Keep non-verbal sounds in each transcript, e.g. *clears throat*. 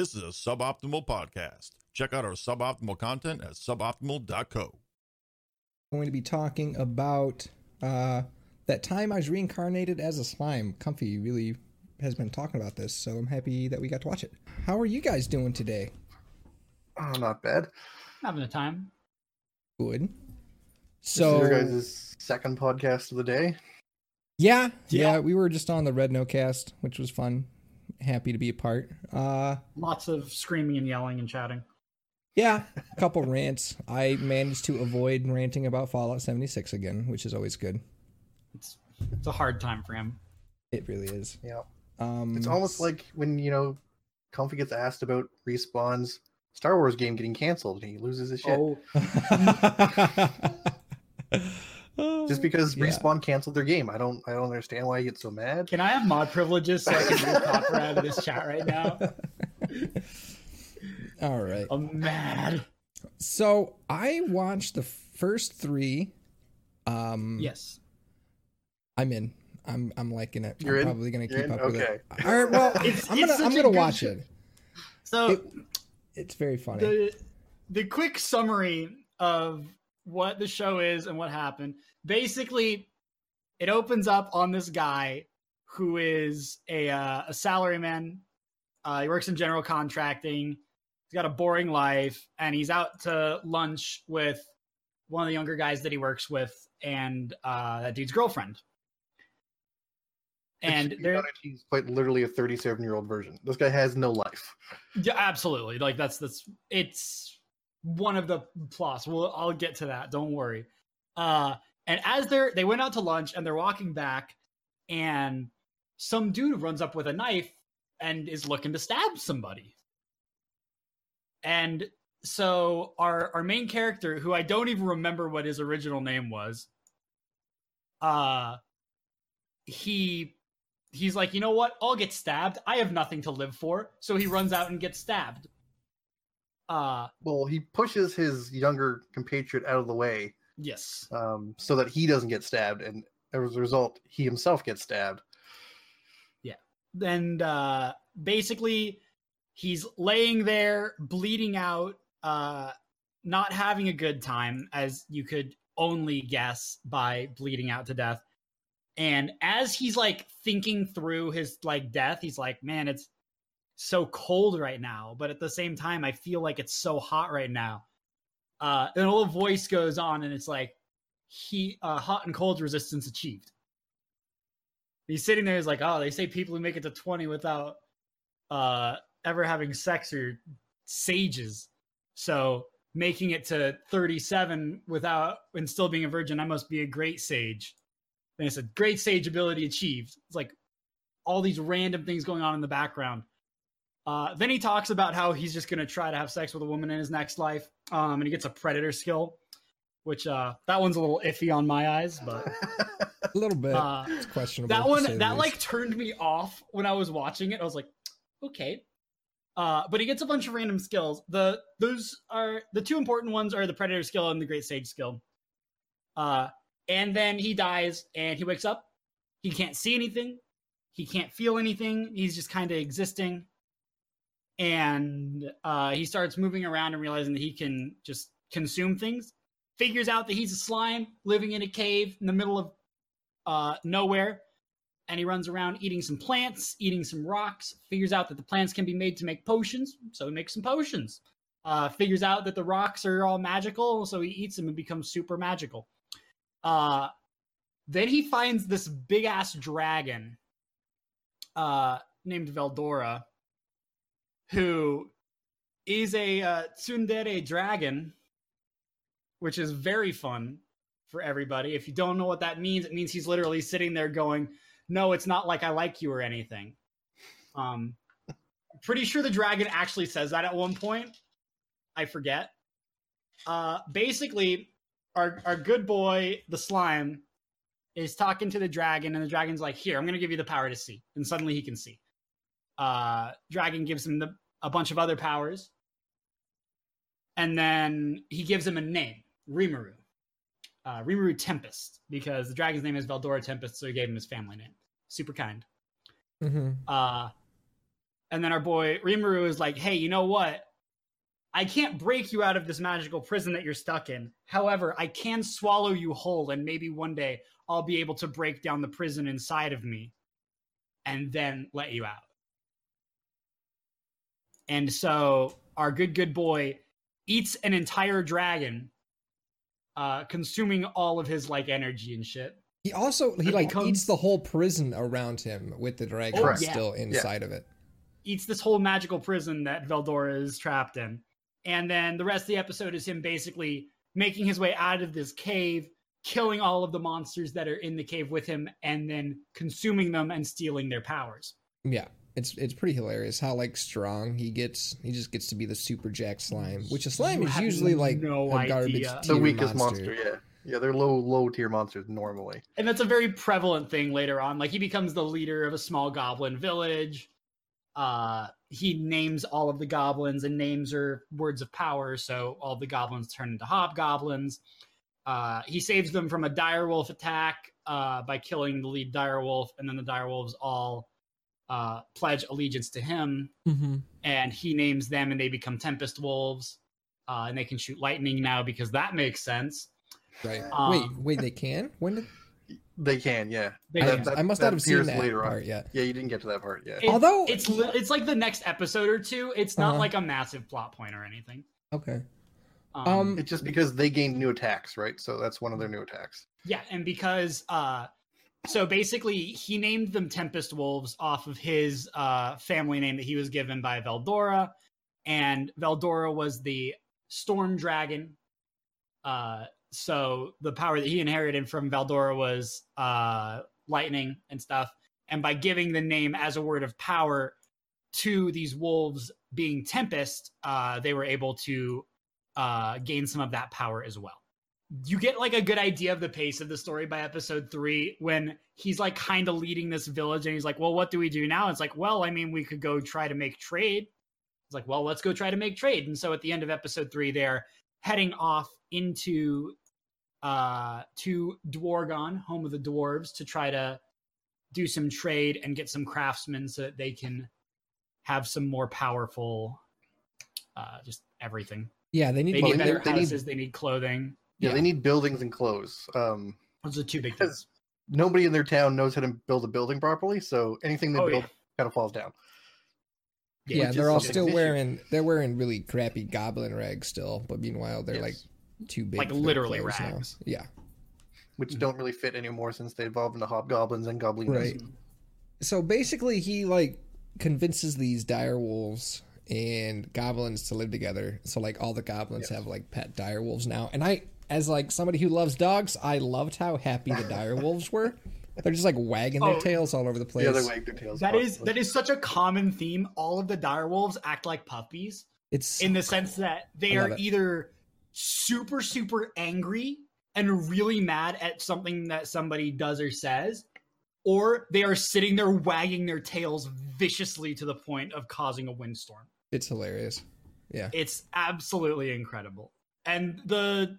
This is a suboptimal podcast. Check out our suboptimal content at suboptimal.co. I'm going to be talking about uh, that time I was reincarnated as a slime. Comfy really has been talking about this, so I'm happy that we got to watch it. How are you guys doing today? Oh, not bad. Having a time. Good. So, So, your guys' second podcast of the day. yeah, yeah, Yeah. we were just on the Red No cast, which was fun. Happy to be a part. Uh, Lots of screaming and yelling and chatting. yeah, a couple *laughs* rants. I managed to avoid ranting about Fallout 76 again, which is always good. It's it's a hard time for him. It really is. Yeah, Um, it's almost like when you know, Comfy gets asked about Respawn's Star Wars game getting canceled, and he loses his shit Oh, *laughs* *laughs* just because Yeah. Respawn canceled their game. I don't, I don't understand why he get so mad. can I have mod privileges so I can do copyright out of this chat right now? *laughs* All right. I'm mad. So I watched the first three. Um, Yes. I'm in. I'm I'm liking it. You're I'm in? probably gonna You're keep in? up with it. All right. Well, *laughs* It's- I'm it's gonna I'm gonna watch show. it. So It- It's very funny. the the quick summary of what the show is and what happened. Basically, it opens up on this guy who is a uh, a salaryman. Uh, he works in general contracting. He's got a boring life, and he's out to lunch with one of the younger guys that he works with, and uh, that dude's girlfriend. And Which, you they're know, he's quite literally a 37 year old version. This guy has no life. Yeah, absolutely. Like that's that's it's one of the plots. Well, I'll get to that. Don't worry. Uh, and as they're they went out to lunch and they're walking back, and some dude runs up with a knife and is looking to stab somebody. And so our our main character, who I don't even remember what his original name was, uh, he he's like, you know what? I'll get stabbed. I have nothing to live for. So he runs out and gets stabbed. Uh, Well, he pushes his younger compatriot out of the way yes. um, so that he doesn't get stabbed, and as a result, he himself gets stabbed. Yeah. And uh, basically, he's laying there, bleeding out, uh, not having a good time, as you could only guess by bleeding out to death. And as he's like thinking through his like death, he's like, man, it's so cold right now. But at the same time, I feel like it's so hot right now. Uh, and a little voice goes on, and it's like, he uh, hot and cold resistance achieved. He's sitting there. He's like, oh, they say people who make it to twenty without uh, ever having sex are sages. So making it to thirty-seven without and still being a virgin, I must be a great sage. And it's a great sage ability achieved. It's like all these random things going on in the background. Uh, then he talks about how he's just going to try to have sex with a woman in his next life. Um, and he gets a predator skill, which uh, that one's a little iffy on my eyes, but *laughs* a little bit. uh, it's questionable. that one that least. like turned me off when I was watching it. I was like, okay. Uh, but he gets a bunch of random skills. The those are the two important ones are the predator skill and the great sage skill. Uh, and then he dies and he wakes up. He can't see anything. He can't feel anything. He's just kind of existing. And uh, he starts moving around and realizing that he can just consume things. Figures out that he's a slime living in a cave in the middle of uh, nowhere. And he runs around eating some plants, eating some rocks, figures out that the plants can be made to make potions, so he makes some potions. Uh, figures out that the rocks are all magical, so he eats them and becomes super magical. Uh, then he finds this big ass dragon uh, named Veldora, who is a uh, tsundere dragon, which is very fun for everybody. If you don't know what that means, it means he's literally sitting there going, "No, it's not like I like you or anything." Um, pretty sure the dragon actually says that at one point. I forget. Uh, basically, our our good boy, the slime, is talking to the dragon, and the dragon's like, "Here, I'm going to give you the power to see," and suddenly he can see. Uh, dragon gives him the, a bunch of other powers, and then he gives him a name, Rimuru. Uh, Rimuru Tempest, because the dragon's name is Veldora Tempest, so he gave him his family name. Super kind. Mhm. Uh, And then our boy Rimuru is like, hey, you know what? I can't break you out of this magical prison that you're stuck in. However, I can swallow you whole, and maybe one day I'll be able to break down the prison inside of me and then let you out. And so our good, good boy eats an entire dragon, uh, consuming all of his like energy and shit. He also he like becomes- eats the whole prison around him with the dragon Correct. yeah. still inside of it. eats this whole magical prison that Veldora is trapped in. And then the rest of the episode is him basically making his way out of this cave, killing all of the monsters that are in the cave with him, and then consuming them and stealing their powers. Yeah. It's it's pretty hilarious how like strong he gets. He just gets to be the super jack slime, which a slime You is usually like no a garbage idea. the tier weakest monster. Yeah, yeah, they're low low tier monsters normally. And that's a very prevalent thing later on. Like he becomes the leader of a small goblin village. Uh he names all of the goblins and names are words of power, so all the goblins turn into hobgoblins. Uh he saves them from a direwolf attack uh by killing the lead direwolf, and then the direwolves all uh pledge allegiance to him Mm-hmm. and he names them and they become tempest wolves. Uh, and they can shoot lightning now because that makes sense. Right. Um, wait, wait, they can? When did They can, yeah. They I, can. I must that not have seen that later on. part yet. Yeah, you didn't get to that part yet. It- Although- it's it's like the next episode or two. It's not Uh-huh. like a massive plot point or anything. Okay. Um, Um, It's just because they gained new attacks, right? So that's one of their new attacks. yeah, and because uh, so basically he named them Tempest Wolves off of his uh family name that he was given by Veldora, and Veldora was the Storm Dragon. Uh, so the power that he inherited from Veldora was uh lightning and stuff. And by giving the name as a word of power to these wolves being Tempest, uh, they were able to uh, gain some of that power as well. You get like a good idea of the pace of the story by episode three when he's like kind of leading this village and he's like, Well, what do we do now? It's like, Well, I mean, we could go try to make trade. It's like, Well, let's go try to make trade. And so at the end of episode three, they're heading off into uh to Dwargon, home of the dwarves, to try to do some trade and get some craftsmen so that they can have some more powerful uh just everything. Yeah, they need They need they- better they need- houses, they need clothing. Yeah, Yeah. they need buildings and clothes. Um, Those are two big things. nobody in their town knows how to build a building properly, so anything they Oh, build yeah. kind of falls down. Yeah, which they're all still issue. wearing they're wearing really crappy goblin rags still, but meanwhile they're like too big. Like literally clothes now. rags. Yeah. which Mhm. don't really fit anymore since they evolved into hobgoblins and goblins. Right. So basically he like convinces these dire wolves and goblins to live together. So like all the goblins Yes. have like pet dire wolves now. And I as like somebody who loves dogs, I loved how happy the dire *laughs* wolves were. They're just like wagging their Oh. tails all over the place. Yeah, they wag their tails. That is, that is such a common theme. All of the direwolves act like puppies it's in the sense that they are it. either super super angry and really mad at something that somebody does or says or they are sitting there wagging their tails viciously to the point of causing a windstorm it's hilarious. Yeah. it's absolutely incredible and the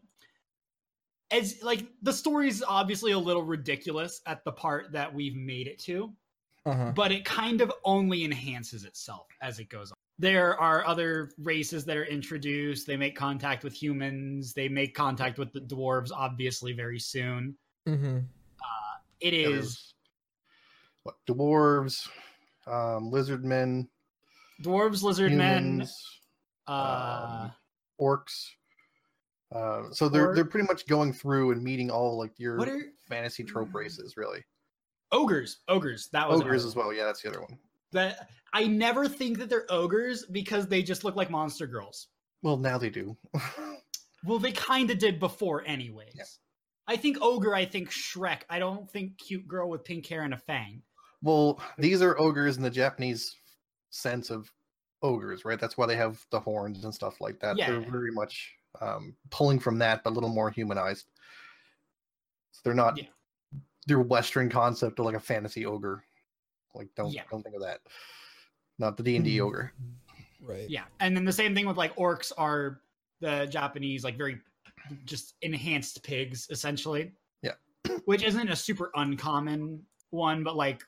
as like the story's obviously a little ridiculous at the part that we've made it to Uh-huh. but it kind of only enhances itself as it goes on. There are other races that are introduced. They make contact with humans. They make contact with the dwarves, obviously, very soon. Mm-hmm. It Yeah, is there's, what dwarves, um, lizard men, dwarves, lizard men, uh, um, orcs. Uh, so they're they're pretty much going through and meeting all like your what are fantasy trope races, really. ogres? Ogres. That was Ogres as well. Yeah, that's the other one. That I never think that they're ogres because they just look like monster girls. Well, now they do. *laughs* Well, they kind of did before, anyways. Yeah. I think ogre. I think Shrek. I don't think cute girl with pink hair and a fang. well, these are ogres in the Japanese sense of ogres, right? That's why they have the horns and stuff like that. They're very much um, pulling from that, but a little more humanized. So they're not Yeah. their Western concept of like a fantasy ogre. Like, don't Yeah. don't think of that. Not the D and D Hmm. ogre. Right. Yeah, and then the same thing with like orcs are the Japanese like very just enhanced pigs essentially. Yeah. *clears throat* which isn't a super uncommon one, but like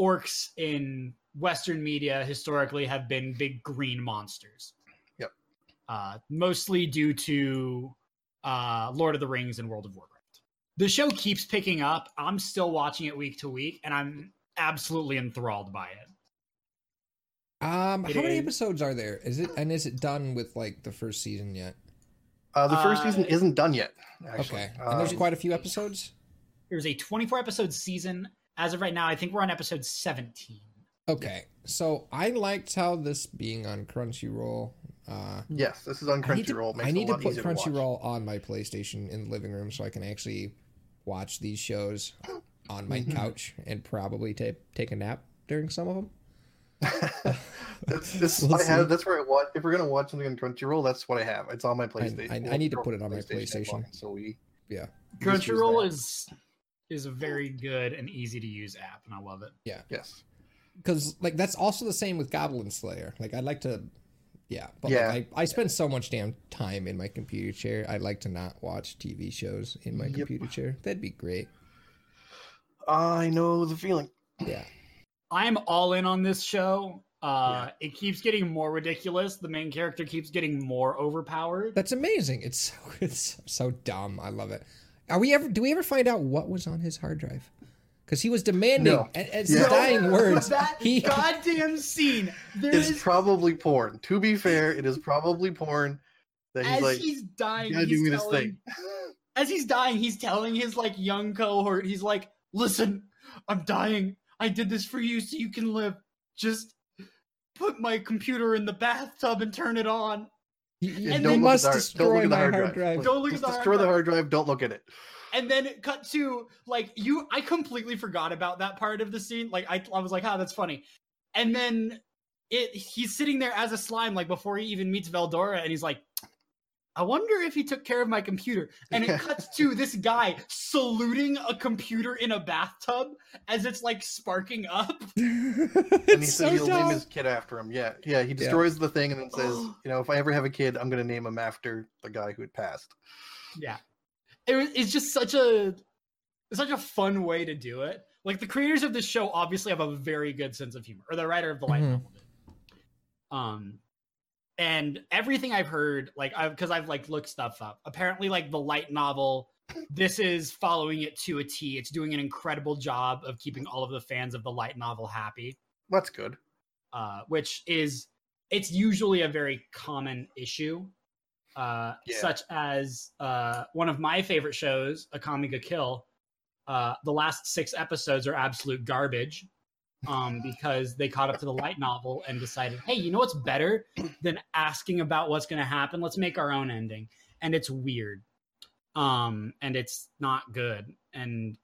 orcs in Western media historically have been big green monsters. Yep. Uh, mostly due to uh, Lord of the Rings and World of Warcraft. The show keeps picking up. I'm still watching it week to week, and I'm absolutely enthralled by it. Um, It how many episodes are there? Is it and is it done with like the first season yet? Uh, the first Uh, season isn't done yet. Actually. Okay, and there's Um, quite a few episodes. There's a 24 episode season. As of right now, I think we're on episode 17. Okay, so I liked how this being on Crunchyroll. Uh, Yes, this is on I need to, Crunchyroll. I need to put easier watch. Crunchyroll on my PlayStation in the living room so I can actually watch these shows on my Mhm. couch and probably ta- take a nap during some of them. *laughs* that's this *laughs* We'll I have. That's where I watch. If we're gonna watch something on Crunchyroll, that's what I have. It's on my PlayStation. I- I need to put it on my I PlayStation. bought So we Yeah. Crunchyroll is is a very good and easy to use app, and I love it. Yeah. Yes. because like that's also the same with Goblin Slayer. Like I'd like to, yeah, but Yeah. like I, I spend so much damn time in my computer chair. I'd like to not watch TV shows in my Yep. computer chair. That'd be great. I know the feeling. Yeah, I'm all in on this show. Uh, It keeps getting more ridiculous. The main character keeps getting more overpowered. that's amazing. It's so *laughs* it's so dumb. I love it. Are we ever? Do we ever find out what was on his hard drive? Because he was demanding, No. a- as Yeah. his dying *laughs* words. that *laughs* he- goddamn scene. There It's is probably porn. To be fair, it is probably porn. That he's as like, he's dying. he's do this telling- thing. *gasps* as he's dying, he's telling his like young cohort, he's like, "Listen, I'm dying. I did this for you so you can live. Just put my computer in the bathtub and turn it on. You, you- Yeah, And you then- must Don't look destroy at the my hard hard drive. drive. Don't look at the hard destroy the hard drive. Don't look at it. And then it cut to like you. I completely forgot about that part of the scene. Like I, I was like, "Oh, that's funny." And then it, he's sitting there as a slime, like before he even meets Veldora, and he's like, "I wonder if he took care of my computer." And it cuts to this guy saluting a computer in a bathtub as it's like sparking up. *laughs* And he it's said so he'll name his kid after him. Yeah, yeah. He destroys the thing and then says, *gasps* you know, if I ever have a kid, I'm gonna name him after the guy who had passed. Yeah, it was, it's just such a it's such a fun way to do it. Like the creators of this show obviously have a very good sense of humor, or the writer of the light Mhm. novel did. Um, and everything I've heard, like I've because I've like looked stuff up. Apparently, like the light novel, this is following it to a T. It's doing an incredible job of keeping all of the fans of the light novel happy That's good. uh, which is it's usually a very common issue, uh, Yeah. such as uh, one of my favorite shows, Akame ga Kill. Uh, the last six episodes are absolute garbage um, because they caught up to the light novel and decided, hey, you know what's better than asking about what's going to happen? Let's make our own ending, and it's weird, um, and it's not good, and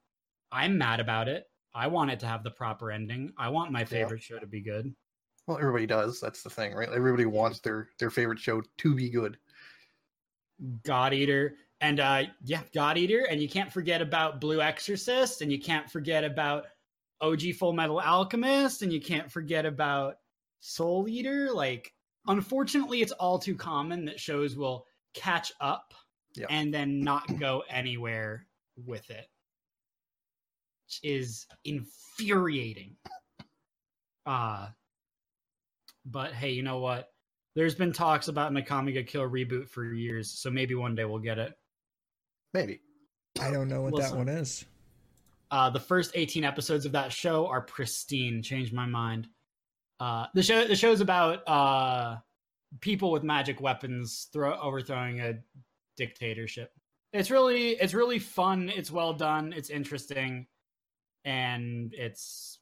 I'm mad about it. I want it to have the proper ending. I want my favorite show to be good. Well, everybody does. That's the thing, right? Everybody wants their their favorite show to be good. God Eater, and uh, yeah, God Eater, and you can't forget about Blue Exorcist, and you can't forget about OG Full Metal Alchemist, and you can't forget about Soul Eater. Like, unfortunately, it's all too common that shows will catch up Yeah. and then not go anywhere with it, which is infuriating. Uh but hey, you know what? There's been talks about an Akame ga Kill reboot for years, so maybe one day we'll get it. Maybe. I don't know what that one is. Uh, the first 18 episodes of that show are pristine. Changed my mind. Uh, the show the show's about uh, people with magic weapons throw, overthrowing a dictatorship. It's really it's really fun. It's well done. It's interesting, and it's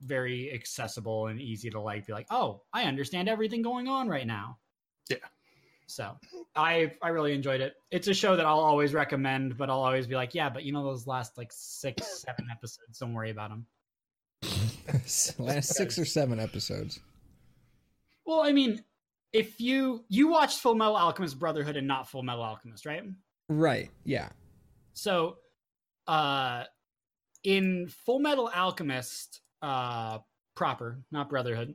very accessible and easy to like. Be like, oh, I understand everything going on right now. Yeah. So I I really enjoyed it. It's a show that I'll always recommend, but I'll always be like, yeah, but you know those last like six, *laughs* seven episodes. Don't worry about them. *laughs* Last six or seven episodes. Well, I mean, if you you watched Full Metal Alchemist Brotherhood and not Full Metal Alchemist, right? Right. Yeah. So, uh, in Full Metal Alchemist, uh, proper, not Brotherhood,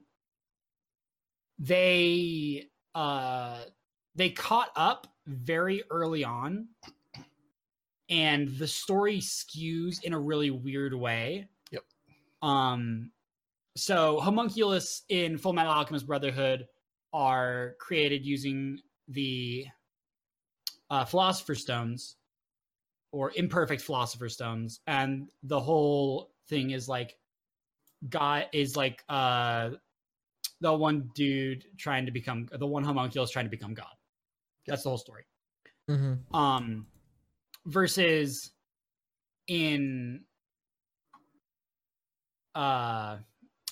they uh they caught up very early on, and the story skews in a really weird way. Yep. Um, so homunculus in Full Metal Alchemist Brotherhood are created using the uh, Philosopher Stones or imperfect Philosopher Stones, and the whole thing is like God is like uh the one dude trying to become the one homunculus trying to become God. That's the whole story. Mm-hmm. Um, versus in uh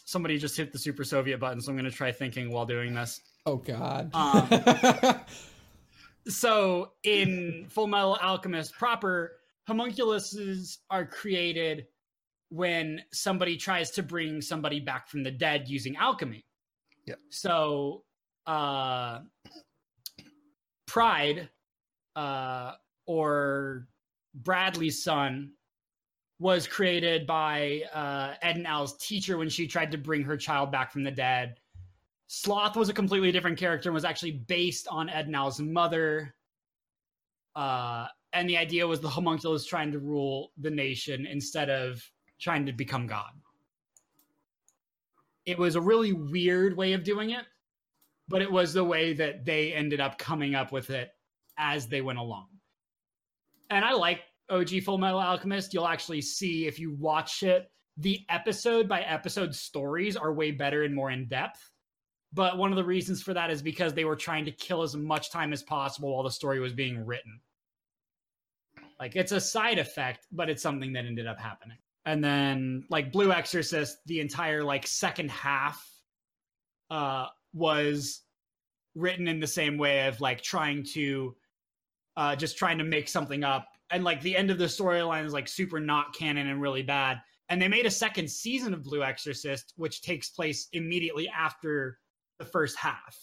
somebody just hit the super soviet button so i'm going to try thinking while doing this Oh God. Um, *laughs* so in full metal alchemist proper homunculuses are created when somebody tries to bring somebody back from the dead using alchemy Yep. so uh pride uh or bradley's son was created by uh ed and al's teacher when she tried to bring her child back from the dead Sloth was a completely different character and was actually based on Ed and Al's mother. Uh, and the idea was the homunculus trying to rule the nation instead of trying to become God. It was a really weird way of doing it, but it was the way that they ended up coming up with it as they went along. And I like OG Full Metal Alchemist. You'll actually see if you watch it, the episode by episode stories are way better and more in depth but one of the reasons for that is because they were trying to kill as much time as possible while the story was being written. Like it's a side effect, but it's something that ended up happening. And then like Blue Exorcist, the entire like second half uh was written in the same way of like trying to uh just trying to make something up. And like the end of the storyline is like super not canon and really bad. And they made a second season of Blue Exorcist, which takes place immediately after the first half.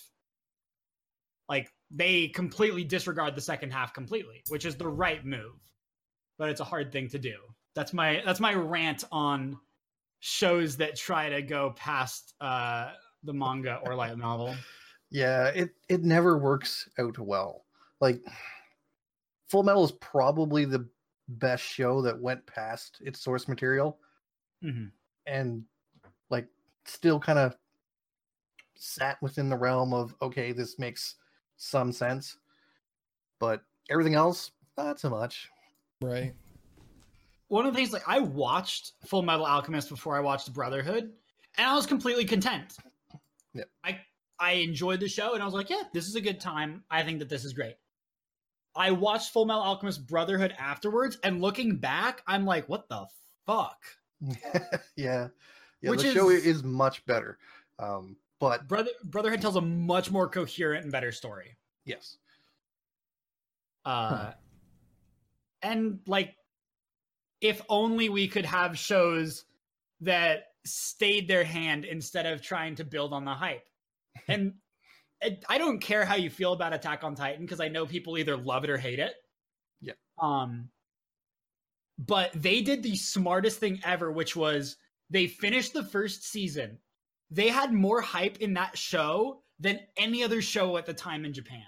Like they completely disregard the second half completely, which is the right move. But it's a hard thing to do. That's my that's my rant on shows that try to go past uh the manga or light novel. *laughs* Yeah, it it never works out well. Like Full Metal is probably the best show that went past its source material Mhm. and like still kind of sat within the realm of okay, this makes some sense. But everything else, not so much. right. One of the things like I watched Full Metal Alchemist before I watched Brotherhood, and I was completely content. Yep. I I enjoyed the show and I was like, yeah, this is a good time. I think that this is great. I watched Full Metal Alchemist Brotherhood afterwards, and looking back, I'm like, what the fuck? *laughs* yeah. Yeah, Which the show is- is much better. Um, but Brother Brotherhood tells a much more coherent and better story. yes. Uh Huh. and like if only we could have shows that stayed their hand instead of trying to build on the hype. *laughs* And I don't care how you feel about Attack on Titan because I know people either love it or hate it. Yeah. Um but they did the smartest thing ever which was they finished the first season. They had more hype in that show than any other show at the time in Japan.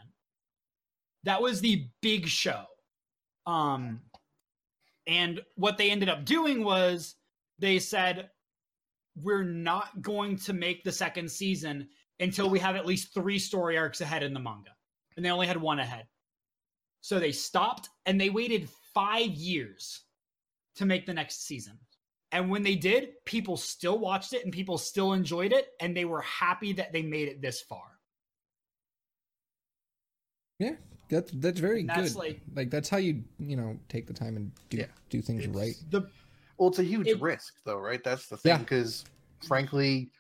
That was the big show. Um and what they ended up doing was they said we're not going to make the second season until we have at least 3 story arcs ahead in the manga. And they only had one ahead. So they stopped and they waited 5 years to make the next season. And when they did, people still watched it and people still enjoyed it and they were happy that they made it this far. Yeah, that's that's very that's good. like- Like, that's how you you know take the time and do Yeah. do things It's- right. The Well, it's a huge It- risk, though, right? That's the thing. Yeah. Because, frankly,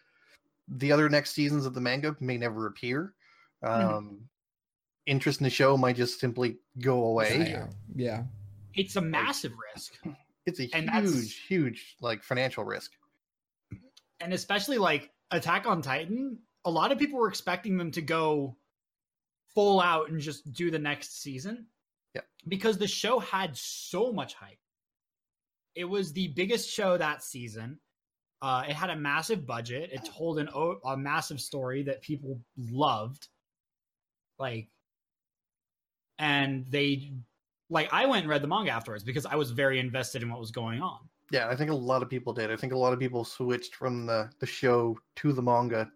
the other next seasons of the manga may never appear. Um, Interest in the show might just simply go away. Yeah, yeah. it's a massive risk. It's a And huge, huge, like financial risk. and especially like Attack on Titan, a lot of people were expecting them to go full out and just do the next season. Yep. Because the show had so much hype. It was the biggest show that season. Uh, it had a massive budget. It told an o- a massive story that people loved. Like, and they, like, I went and read the manga afterwards because I was very invested in what was going on. Yeah, I think a lot of people did. I think a lot of people switched from the the show to the manga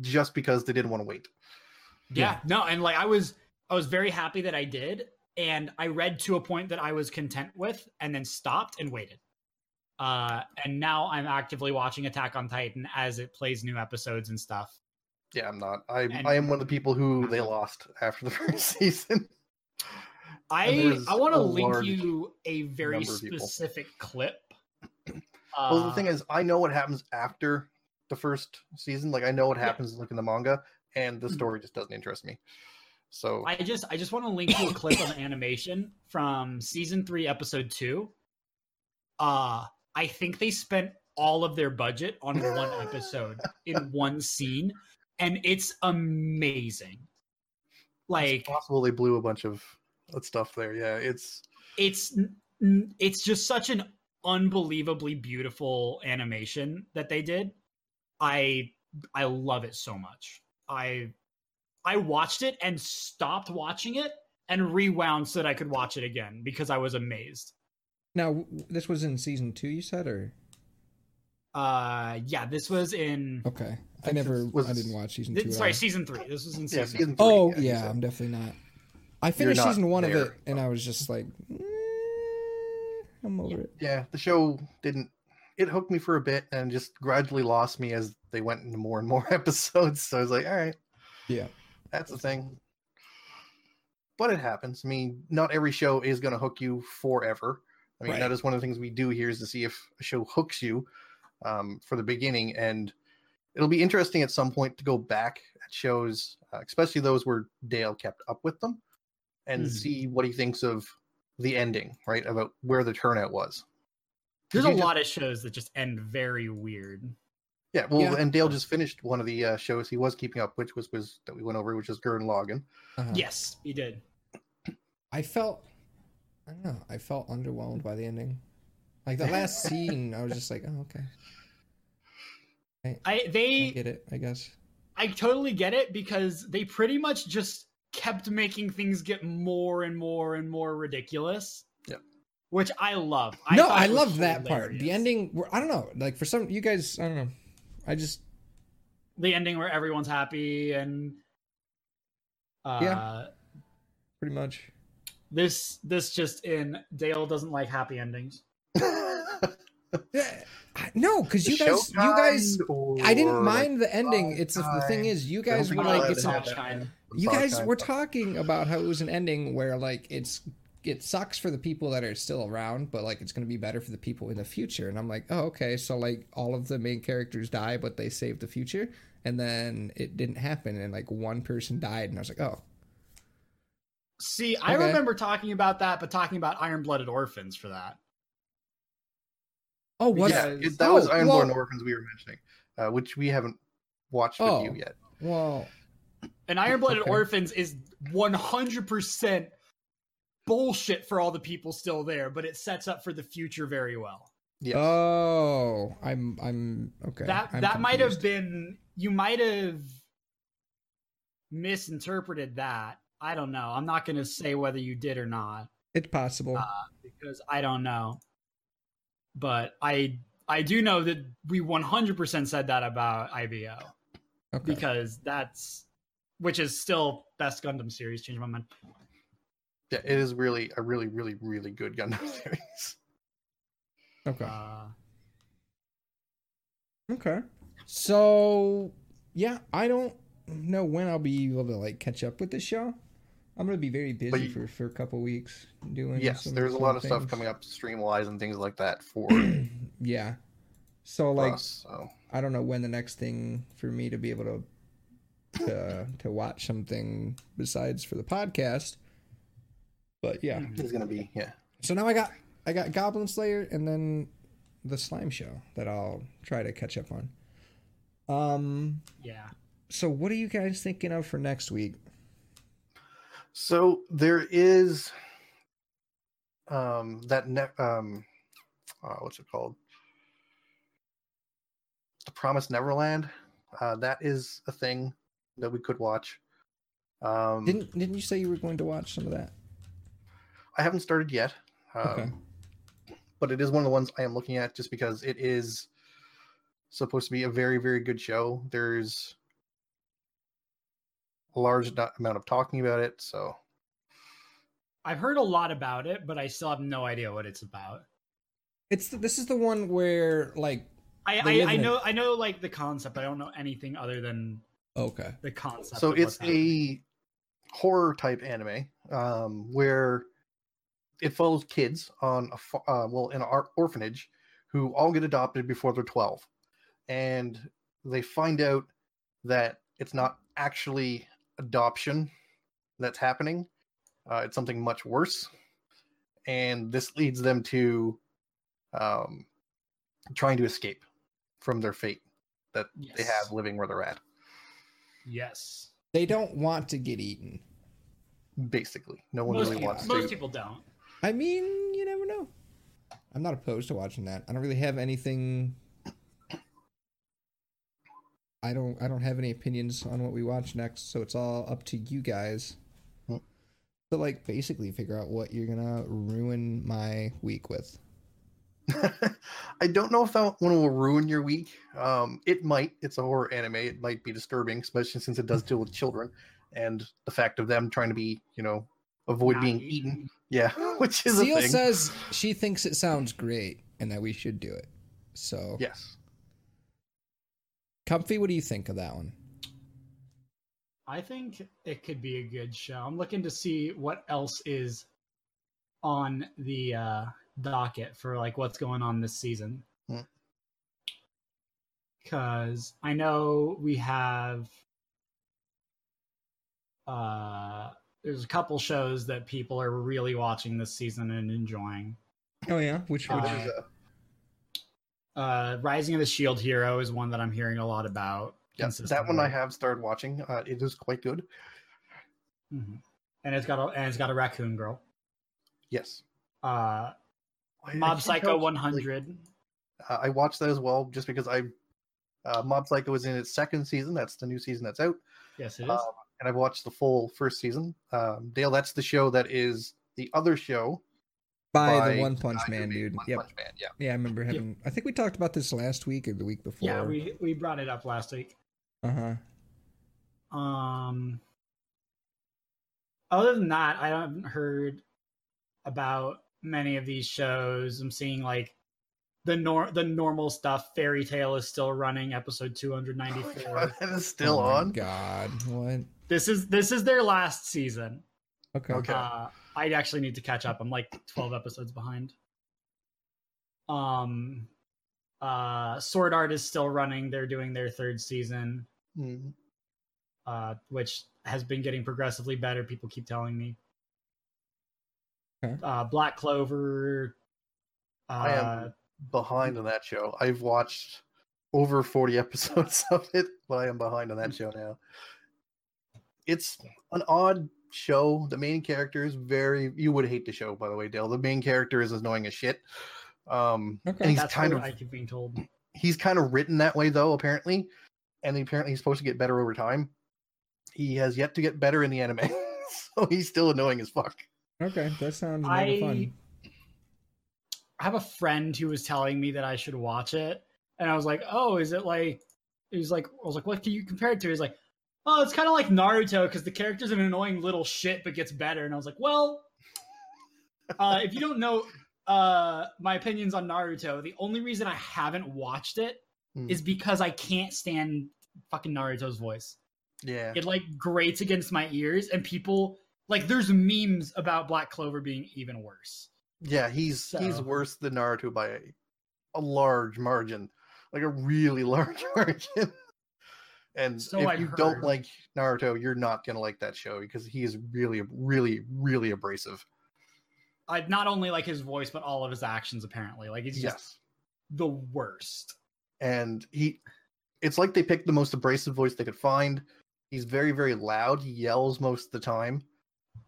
just because they didn't want to wait. Yeah, no, and like I was I was very happy that I did, and I read to a point that I was content with, and then stopped and waited. Uh, and now I'm actively watching Attack on Titan as it plays new episodes and stuff. Yeah, I'm not. I And- I am one of the people who they lost after the *laughs* first season. I I want to link you a very number of people. specific clip. *clears throat* well, the thing Uh, is, I know what happens after the first season. Like I know what Yeah. happens like in the manga, and the Mhm. story just doesn't interest me. So I just I just want to link to a clip of animation from season three, episode two. Uh I think they spent all of their budget on one *laughs* episode in one scene, and it's amazing. it's Like possible they blew a bunch of stuff there. Yeah, it's it's n- n- it's just such an unbelievably beautiful animation that they did. I I love it so much. I I watched it and stopped watching it and rewound so that I could watch it again because I was amazed. Now, this was in season two, you said, or Uh yeah, this was in okay? I think never, was- I didn't watch season two. at sorry, season 3. This was in yeah, season. season three. Oh you yeah. I'm definitely not. I finished not season one of there, it, and I was just like, "Mm, I'm over it. yeah. The show didn't. It hooked me for a bit and just gradually lost me as they went into more and more *laughs* episodes. So I was like, all right, Yeah, that's the thing. But it happens. I mean, not every show is going to hook you forever. I mean, Right. that is one of the things we do here is to see if a show hooks you um, for the beginning, and it'll be interesting at some point to go back at shows, uh, especially those where Dale kept up with them, and Mhm. see what he thinks of the ending, right? About where the turnout was. There's a just- lot of shows that just end very weird. Yeah, well, Yeah. and Dale just finished one of the uh, shows he was keeping up, which was was that we went over, which is Gurren Lagann. uh-huh. Yes, he did. I felt, I don't know, I felt underwhelmed by the ending. Like the last *laughs* scene, I was just like, oh okay, I I they get it, I guess. I totally get it because they pretty much just kept making things get more and more and more ridiculous. Yep. Which I love. no, thought I love that part. The ending, I don't know, like for some you guys, I don't know. I just The ending where everyone's happy and uh Yeah. pretty much. this this just in Dale doesn't like happy endings. *laughs* No, because you The guys, you guys, I didn't mind the ending. song It's the, the thing is, you guys were like, like it's the a, song song you guys were talking about how it was an ending where like it's it sucks for the people that are still around but like it's going to be better for the people in the future and i'm like oh okay so like all of the main characters die but they saved the future and then it didn't happen and like one person died and i was like oh See, I Okay. remember talking about that, but talking about Iron Blooded Orphans for that. oh what Yeah, it, that was Iron Ironborn well- Orphans we were mentioning, uh, which we haven't watched with Oh. you yet. well And Iron Blooded Okay. Orphans is 100% bullshit for all the people still there, but it sets up for the future very well. Yes. oh i'm i'm okay that I'm that might have been you might have misinterpreted that. I don't know. I'm not going to say whether you did or not it's possible uh, because I don't know. But I I do know that we 100% said that about IBO okay because that's which is still best Gundam series. Change my mind. Yeah, it is really a really, really, really good Gundam *laughs* series. okay Uh, Okay. So yeah, I don't know when I'll be able to like catch up with the show. I'm gonna be very busy you- for for a couple weeks doing. yes, some- there's a some lot of stuff coming up stream wise and things like that for, *clears throat* yeah. So like, us. So I don't know when the next thing for me to be able to to to watch something besides for the podcast. But yeah. it's gonna be yeah. So now I got I got Goblin Slayer and then the Slime Show that I'll try to catch up on. Um. yeah. So what are you guys thinking of for next week? So there is um that ne- um uh, what's it called? The Promised Neverland. Uh, that is a thing that we could watch. Um, Didn't didn't you say you were going to watch some of that? I haven't started yet. Um, Okay. but it is one of the ones I am looking at just because it is supposed to be a very, very good show. There's a large amount of talking about it, so I've heard a lot about it, but I still have no idea what it's about. It's the, this is the one where like I I, I in a- know I know like the concept. I don't know anything other than okay. the concept. so it's a horror type anime um, where it follows kids on a uh, well in an orphanage who all get adopted before they're 12 and they find out that it's not actually adoption that's happening uh, it's something much worse and this leads them to um, trying to escape from their fate that they have living where they're at yes. They don't want to get eaten. basically no one Most, really people, wants most to people don't. I mean, you never know. I'm not opposed to watching that. I don't really have anything. I don't. I don't have any opinions on what we watch next, so it's all up to you guys. So, like, basically, figure out what you're gonna ruin my week with. *laughs* I don't know if that one will ruin your week. Um, it might. It's a horror anime. It might be disturbing, especially since it does deal with children and the fact of them trying to be, you know, avoid Not being eaten. Yeah, *laughs* which is a Seal thing. says she thinks it sounds great and that we should do it. So, yes. comfy. What do you think of that one? I think it could be a good show. I'm looking to see what else is on the uh, docket for like what's going on this season. Hmm. Because I know we have uh there's a couple shows that people are really watching this season and enjoying. Oh yeah, which Uh, is, uh, Uh Rising of the Shield Hero is one that I'm hearing a lot about. yeah, that one I have started watching. Uh, it is quite good. Mhm. And it's got a and it's got a raccoon girl. Yes. Uh I- I Mob can't Psycho 100. like, uh, I watched that as well, just because I uh, Mob Psycho is in its second season. That's the new season that's out. yes, it is. Um, and I've watched the full first season. Um, Dale, that's the show that is the other show by, by the One Punch guy Man dude. One Yep. Punch Man, yeah. Yeah, I remember having. I think we talked about this last week or the week before. yeah, we we brought it up last week. Uh huh. Um other than that, I haven't heard about many of these shows. I'm seeing like the nor the normal stuff. Fairy Tail is still running, episode 294. that *laughs* is still oh my on. God, what? This is this is their last season. Okay. Okay. Uh, I actually need to catch up. I'm like 12 episodes behind. Um, uh, Sword Art is still running. They're doing their third season, Mm. uh, which has been getting progressively better. People keep telling me. Okay. Uh, Black Clover. Uh, I am behind on that show. I've watched over 40 *laughs* episodes of it, but I am behind on that show now. It's an odd show. The main character is very you would hate the show, by the way, Dale. The main character is annoying as shit. Um Okay. and he's that's kind what of I keep being told. he's kind of written that way though, apparently. And apparently he's supposed to get better over time. He has yet to get better in the anime. *laughs* so he's still annoying as fuck. Okay, that sounds mega I fun. I have a friend who was telling me that I should watch it, and I was like, "Oh, is it like?" He's like, "I was like, what can you compare it to?" He's like, "Oh, it's kind of like Naruto because the character's an annoying little shit but gets better." And I was like, "Well, uh, if you don't know uh, my opinions on Naruto, the only reason I haven't watched it Hmm. is because I can't stand fucking Naruto's voice. Yeah. It like grates against my ears, and people like there's memes about Black Clover being even worse." Yeah, he's he's worse than Naruto by a, a large margin, like a really *laughs* large margin. And So if I've you don't like Naruto, you're not gonna like that show because he is really, really, really abrasive. I not only like his voice, but all of his actions. Apparently, like he's just Yes, the worst. and he, it's like they picked the most abrasive voice they could find. He's very, very loud. He yells most of the time.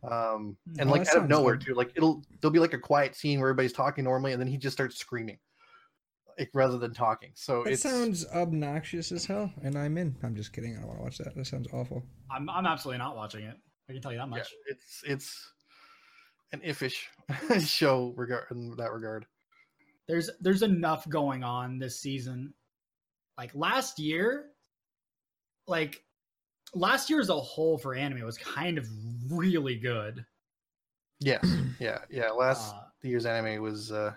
Um, and Oh, like out of nowhere good. too. Like it'll there'll be like a quiet scene where everybody's talking normally, and then he just starts screaming, like rather than talking. So It sounds obnoxious as hell, and I'm in. I'm just kidding. I don't want to watch that. That sounds awful. I'm I'm absolutely not watching it. I can tell you that yeah, much. it's it's an iffish *laughs* show regard in that regard. there's there's enough going on this season. Like last year, like last year as a whole for anime was kind of really good. Yes, yeah, yeah. Last Uh, year's anime was uh,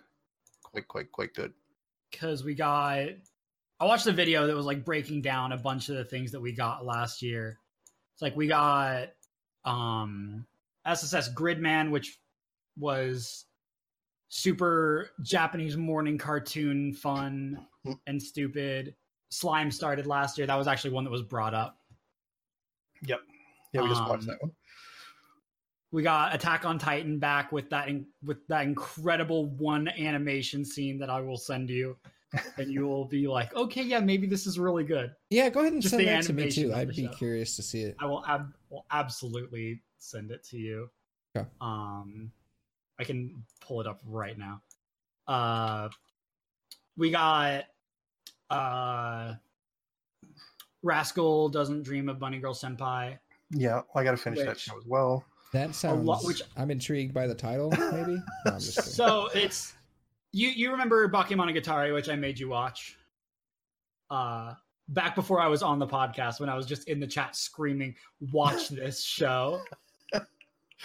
quite, quite, quite good. Because we got I watched a video that was like breaking down a bunch of the things that we got last year. It's like we got um SSS Gridman, which was super Japanese morning cartoon fun *laughs* and stupid. Slime started last year. That was actually one that was brought up. Yep. Yeah, we just watched Um, that one. We got Attack on Titan back with that in, with that incredible one animation scene that I will send you, and you will be like, okay, yeah, maybe this is really good. Yeah, go ahead and Just send that to me too. I'd be show. curious to see it. I will, ab- will absolutely send it to you. Okay. Um, I can pull it up right now. Uh, we got uh, Rascal doesn't dream of Bunny Girl Senpai. Yeah, I got to finish that show as well. That sounds. lot- which- I'm intrigued by the title. Maybe. *laughs* No, I'm just kidding. So it's you. You remember Bakemonogatari, which I made you watch. Uh, back before I was on the podcast, when I was just in the chat screaming, "Watch *laughs* this show!"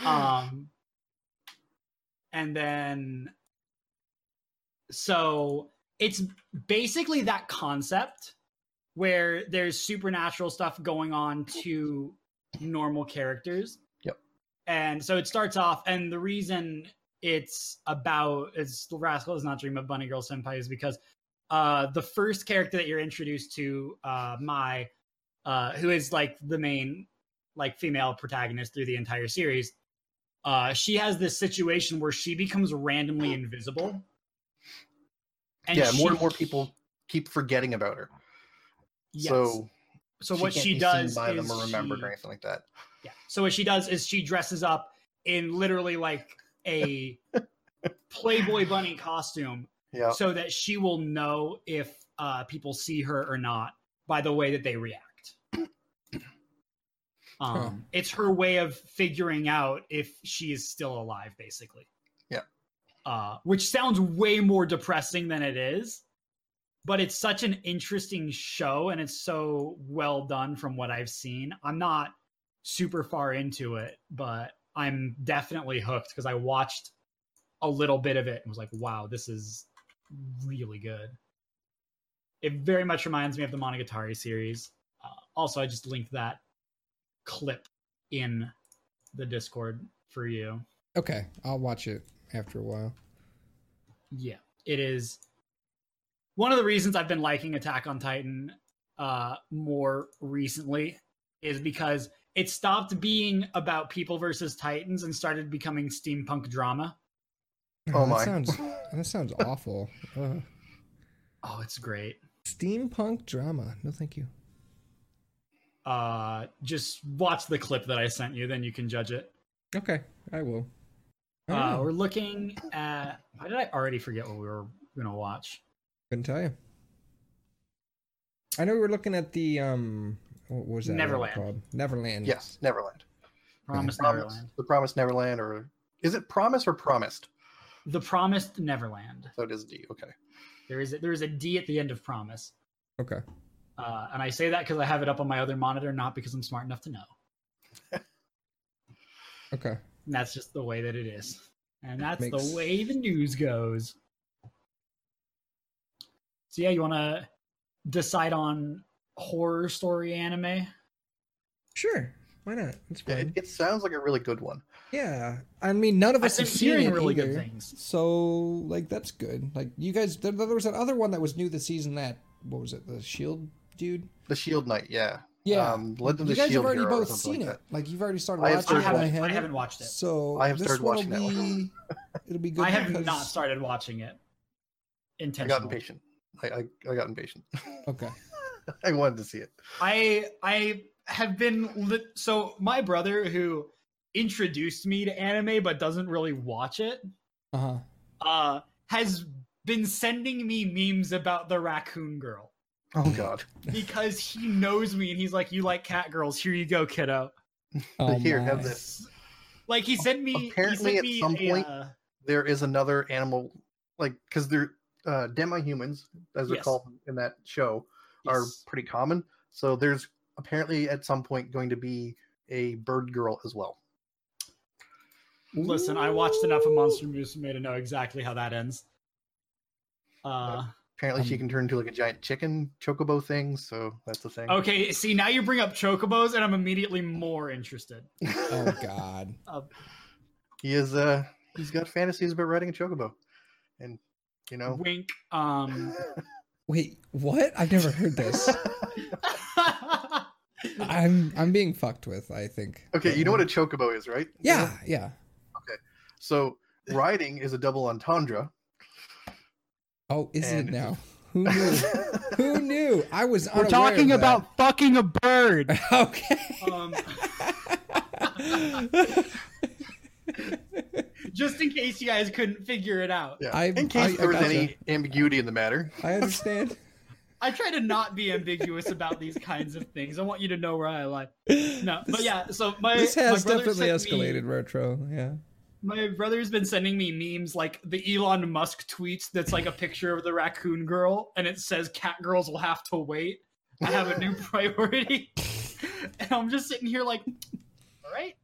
um, and then so it's basically that concept where there's supernatural stuff going on to normal characters. And so it starts off, and the reason it's about it's Rascal is not Dream of Bunny Girl Senpai is because uh the first character that you're introduced to, uh Mai, uh, who is like the main like female protagonist through the entire series, uh, she has this situation where she becomes randomly invisible. And yeah, more and more people keep forgetting about her. Yes. So, so what can't she does by is them or remembered she- or anything like that. Yeah. So what she does is she dresses up in literally like a *laughs* Playboy bunny costume Yeah, so that she will know if uh, people see her or not by the way that they react. *clears throat* Um, Huh. It's her way of figuring out if she is still alive, basically. Yeah. Uh, which sounds way more depressing than it is, but it's such an interesting show and it's so well done from what I've seen. I'm not super far into it, but I'm definitely hooked because I watched a little bit of it and was like, wow, this is really good. It very much reminds me of the Monogatari series. Uh, also, I just linked that clip in the Discord for you. okay, I'll watch it after a while. Yeah, it is one of the reasons I've been liking Attack on Titan uh, more recently is because it stopped being about people versus titans and started becoming steampunk drama. Oh that my. sounds *laughs* that sounds awful. Uh, Oh, it's great. steampunk drama. No, thank you. Uh, just watch the clip that I sent you, then you can judge it. Okay, I will. I don't Uh, we're looking at. Why did I already forget what we were gonna watch? Couldn't tell you. I know we were looking at the um. What was that Neverland. called? Neverland. yes, Neverland. Promised Promise, Neverland. the Promised Neverland, or is it Promise or Promised? The Promised Neverland. So it is D. Okay. There is a, there is a D at the end of Promise, Okay. uh, and I say that because I have it up on my other monitor, not because I'm smart enough to know. *laughs* Okay. And that's just the way that it is, and that's Makes- the way the news goes. So yeah, you want to decide on horror story anime? Sure. Why not? It's Yeah, it, it sounds like a really good one. Yeah, I mean, none of I've us been have seen hearing it really either, good things. So, like, that's good. Like, you guys, there, there was that other one that was new this season. That what was it? The Shield dude. The Shield Knight, yeah. Yeah, Um, Legend you guys Shield have already both seen like it. Like, you've already started I have watching I it. started haven't. I haven't. haven't watched it. So I have this started watching will that one. It'll be good. I have because- not started watching it. I got Intentionally. impatient. I, I, I got impatient. *laughs* Okay. *laughs* I wanted to see it. I I have been li- so my brother who introduced me to anime but doesn't really watch it Uh huh. uh has been sending me memes about the raccoon girl Oh God. *laughs* because he knows me and he's like you like cat girls here you go kiddo Oh, *laughs* Here, have this. like he sent me Apparently he at me some a, point- uh, There is another animal, like, because there uh, demi-humans, as they're Yes. called in that show, are pretty common. So there's apparently at some point going to be a bird girl as well. Listen, I watched enough of Monster Musume to know exactly how that ends. Uh, Apparently, she Um, can turn into like a giant chicken chocobo thing. So that's the thing. okay, see now you bring up chocobos, and I'm immediately more interested. *laughs* Oh God. he is. Uh, he's got fantasies about riding a chocobo, and you know. Wink. Um, *laughs* Wait, what? I've never heard this. I'm I'm being fucked with. I think. okay, you know what a chocobo is, right? Yeah, yeah. Okay. So riding is a double entendre. Oh, is And- it now? Who knew? Who *laughs* knew? I was. we're talking about fucking a bird. *laughs* Okay. Um, *laughs* just in case you guys couldn't figure it out. Yeah. I- In case I- I there was gotcha. any ambiguity in the matter. I understand. *laughs* I try to not be ambiguous about these kinds of things. I want you to know where I lie. No, but yeah. So my this my has brother definitely sent me- escalated, retro. Yeah. My brother's been sending me memes like the Elon Musk tweets that's like a picture of the raccoon girl and it says cat girls will have to wait. I have a new *laughs* priority. *laughs* and I'm just sitting here like, all right.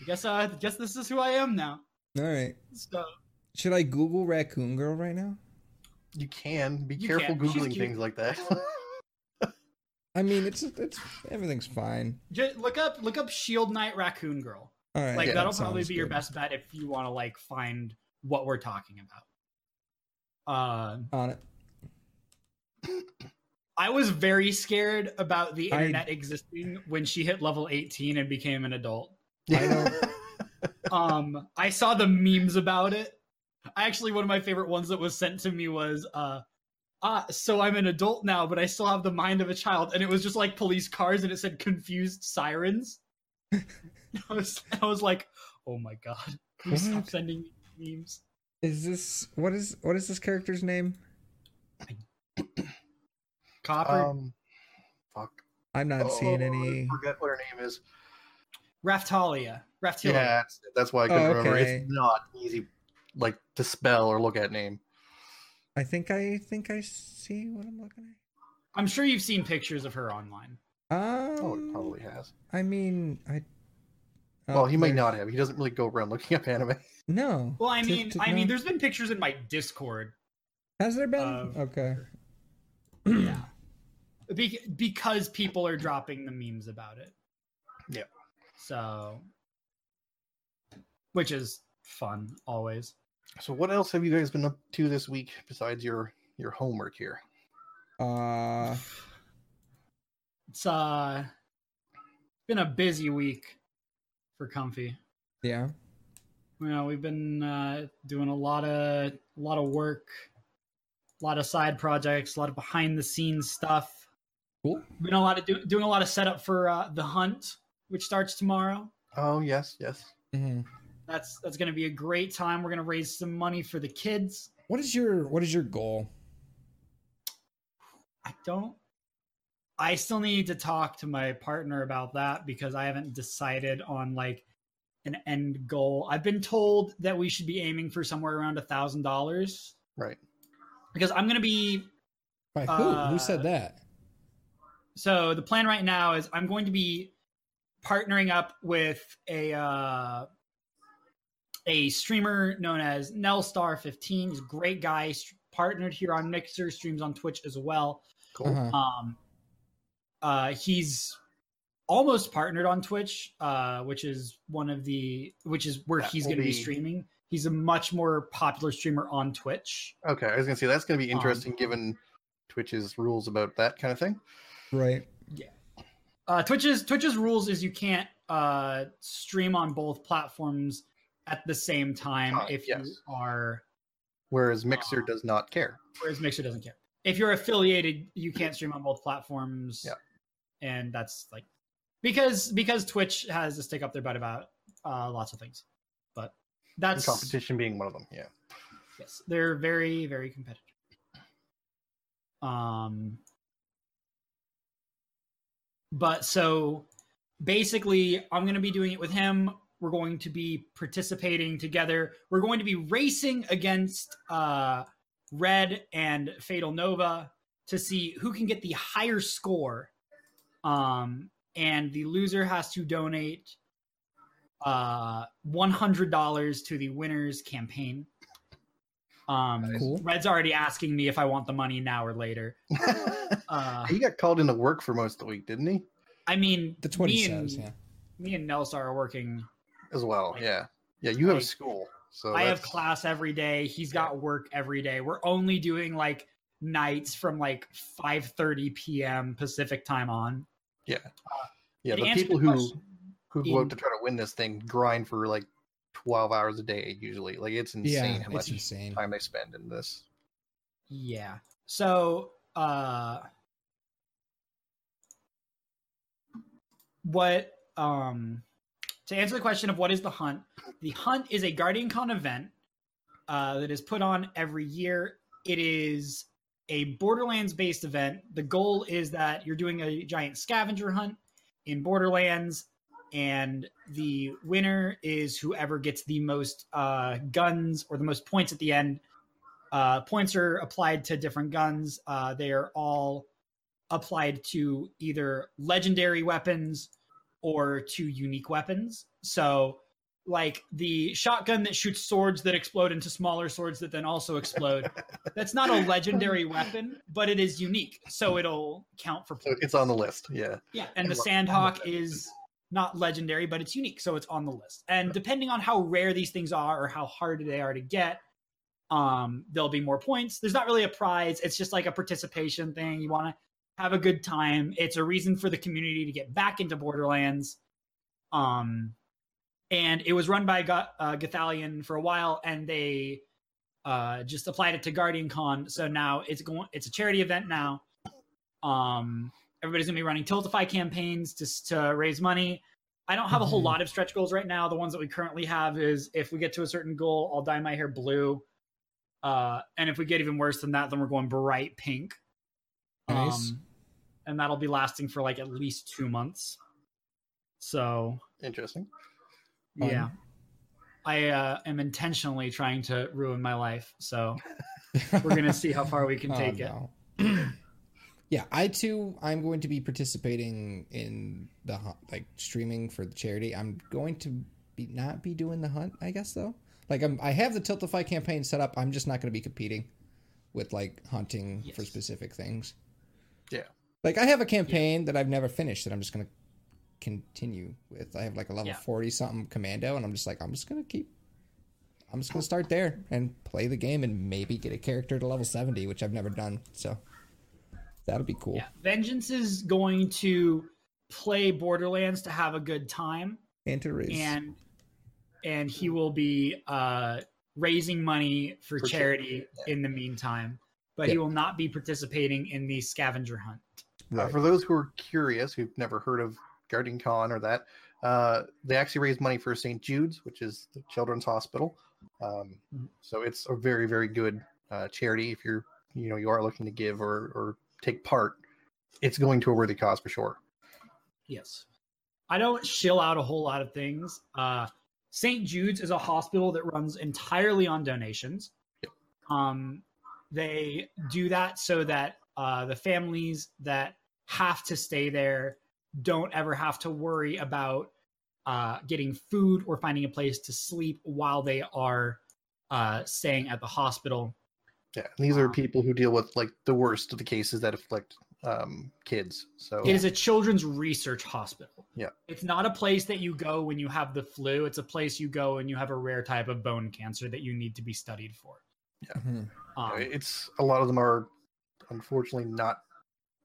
I guess uh, I guess this is who I am now. All right. So Should I Google raccoon girl right now? You can be You careful can. Googling things like that. *laughs* I mean, it's it's everything's fine. just look up look up Shield Knight Raccoon Girl. All right. Like Yeah, that'll that probably sounds be your best bet if you want to like find what we're talking about. Uh, on it. I was very scared about the I- internet existing when she hit level 18 and became an adult. I don't- *laughs* um i saw the memes about it actually one of my favorite ones that was sent to me was uh ah so i'm an adult now but i still have the mind of a child and it was just like police cars and it said confused sirens *laughs* i was i was like oh my god please stop sending me memes Is this what is what is this character's name? copper um, fuck. I'm not seeing Oh, any. I forget what her name is. Raftalia Raphtalia Yeah, that's, that's why I couldn't Oh, remember. It's not easy, like to spell or look at name. I think I think I see what I'm looking at. i'm sure you've seen pictures of her online Um, Oh, it probably has. I mean, I. well, oh, he might there's- not have. He doesn't really go around *laughs* looking up anime. No. well i To- mean to- i no. mean there's been pictures in my discord Has there been? of okay. *clears throat* yeah Be- because people are dropping the memes about it Yeah. So which is fun always So, what else have you guys been up to this week besides your your homework here? Uh, it's uh been a busy week for comfy yeah. you know we've been uh doing a lot of a lot of work a lot of side projects a lot of behind the scenes stuff Cool. been a lot of do- doing a lot of setup for uh the hunt which starts tomorrow Oh, yes, yes. hmm That's that's gonna be a great time. We're gonna raise some money for the kids. What is your What is your goal? I don't. I still need to talk to my partner about that because I haven't decided on like an end goal. I've been told that we should be aiming for somewhere around a thousand dollars Right. because I'm gonna be. By who? who Uh, said that? So the plan right now is I'm going to be partnering up with a uh, a streamer known as Nelstar15. He's a great guy. st- Partnered here on Mixer, streams on Twitch as well. Cool. Uh-huh. Um, uh, he's almost partnered on Twitch, uh, which is one of the which is where That he's going to be be- streaming. He's a much more popular streamer on Twitch. Okay, I was gonna say that's gonna Um, be interesting given Twitch's rules about that kind of thing. Right. Uh, Twitch's Twitch's rules is you can't uh, stream on both platforms at the same time Ah, if yes. you are. Whereas Mixer Uh, does not care. Whereas Mixer doesn't care. If you're affiliated, you can't stream on both platforms. Yeah. and that's like because because Twitch has to stick up their butt about uh, lots of things, but And that's competition being one of them. Yeah. yes, they're very very competitive. Um, but so basically, I'm going to be doing it with him. We're going to be participating together. We're going to be racing against uh, Red and Fatal Nova to see who can get the higher score. Um, and the loser has to donate uh $100 to the winner's campaign. Um, Cool. Red's already asking me if I want the money now or later. *laughs* Uh, he got called into work for most of the week, didn't he? I mean, That's what he me and, says. Yeah. Me and Nelsa are working. As well, yeah, yeah. You have Like, school, so I have class every day. He's got work every day. We're only doing like nights from like 5:30 p.m. Pacific time on. Yeah, yeah. the people the who who go in- out to try to win this thing grind for like twelve hours a day usually. Like it's insane Yeah, how much insane. time they spend in this. Yeah. So, uh what um to answer the question of what is the hunt? The hunt is a Guardian Con event uh that is put on every year. It is a Borderlands based event. The goal is that you're doing a giant scavenger hunt in Borderlands and the winner is whoever gets the most uh, guns or the most points at the end uh, points are applied to different guns. Uh, they are all applied to either legendary weapons or to unique weapons. So, like the shotgun that shoots swords that explode into smaller swords that then also explode. *laughs* that's not a legendary weapon, but it is unique, so it'll count for points. it's on the list. Yeah, Yeah, and the Well, Sandhawk is not legendary, but it's unique, so it's on the list. And depending on how rare these things are or how hard they are to get, um, there'll be more points. There's not really a prize; it's just like a participation thing. You want to have a good time. It's a reason for the community to get back into Borderlands. Um, and it was run by Ga- uh, Gothalion for a while, and they uh, just applied it to Guardian Con. So now it's going. It's a charity event now. Um, everybody's gonna be running Tiltify campaigns just to raise money. I don't have a whole Mhm. lot of stretch goals right now. The ones that we currently have is if we get to a certain goal, I'll dye my hair blue. Uh, and if we get even worse than that, then we're going bright pink. Nice. Um, and that'll be lasting for like at least two months. So interesting. Yeah, I uh, am intentionally trying to ruin my life. So *laughs* we're gonna see how far we can Oh, take it. Yeah, I too. I'm going to be participating in the like streaming for the charity. I'm going to be not be doing the hunt, I guess though. Like I'm, I have the Tiltify campaign set up. I'm just not going to be competing with like hunting for specific things. Yeah. Like I have a campaign that I've never finished that I'm just going to continue with. I have like a level Yeah. 40 something commando, and I'm just like I'm just going to keep. I'm just going to start there and play the game and maybe get a character to level 70, which I've never done. So that'll be cool. Yeah, Vengeance is going to play Borderlands to have a good time, And to raise. and and he will be uh, raising money for, For charity charity, in the meantime. But he will not be participating in the scavenger hunt. Uh, for those who are curious, who've never heard of Guardian Con or that, uh, they actually raise money for St. Jude's, which is the children's hospital. Um, Mhm. so it's a very, very good uh, charity. If you're, you know, you are looking to give or or take part, it's going to a worthy cause for sure. Yes. I don't shill out a whole lot of things. Uh, St. Jude's is a hospital that runs entirely on donations. Um, they do that so that uh, the families that have to stay there don't ever have to worry about uh, getting food or finding a place to sleep while they are uh, staying at the hospital. Yeah, and these are people who deal with like the worst of the cases that afflict um, kids. So It is a children's research hospital. Yeah. It's not a place that you go when you have the flu. It's a place you go when you have a rare type of bone cancer that you need to be studied for. Mhm. Uh, Um, it's a lot of them are unfortunately not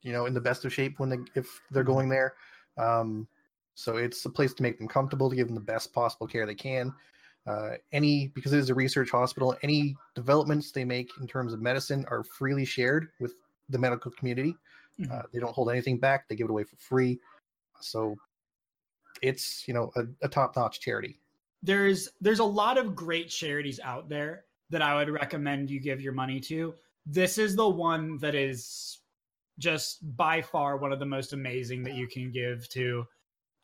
you know in the best of shape when they if they're Mm-hmm. going there um so it's a place to make them comfortable to give them the best possible care they can uh, any because it is a research hospital any developments they make in terms of medicine are freely shared with the medical community Mhm. uh, they don't hold anything back they give it away for free so it's you know a, a top-notch charity there's there's a lot of great charities out there that I would recommend you give your money to. This is the one that is just by far one of the most amazing that you can give to.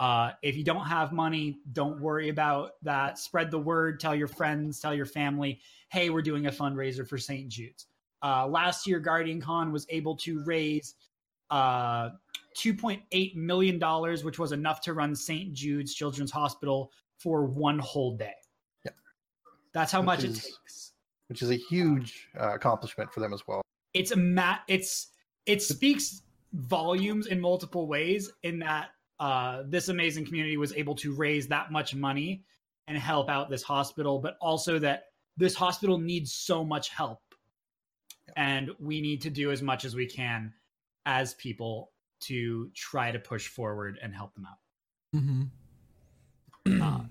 Uh, if you don't have money, don't worry about that. Spread the word. Tell your friends. Tell your family. Hey, we're doing a fundraiser for St. Jude's. uh, last year Guardian Con was able to raise uh, 2.8 million dollars, which was enough to run St. Jude's Children's Hospital for one whole day. Yeah. That's how Which much is- it takes. which is a huge uh, accomplishment for them as well. It's a mat. It's it speaks volumes in multiple ways. In that uh, this amazing community was able to raise that much money and help out this hospital, but also that this hospital needs so much help, and we need to do as much as we can as people to try to push forward and help them out. Mm-hmm. Uh,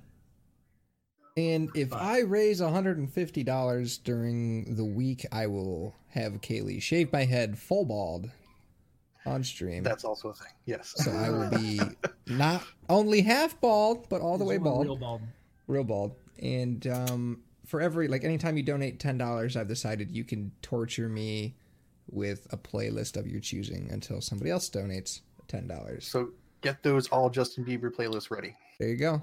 *clears throat* and if but- I raise $150 during the week, I will have Kaylee shave my head full bald on stream. That's also a thing. Yes. so I will be *laughs* not only half bald, but all the way bald. Real bald. real bald. And um, for every like anytime you donate ten dollars, I've decided you can torture me with a playlist of your choosing until somebody else donates ten dollars. So get those all Justin Bieber playlists ready. There you go.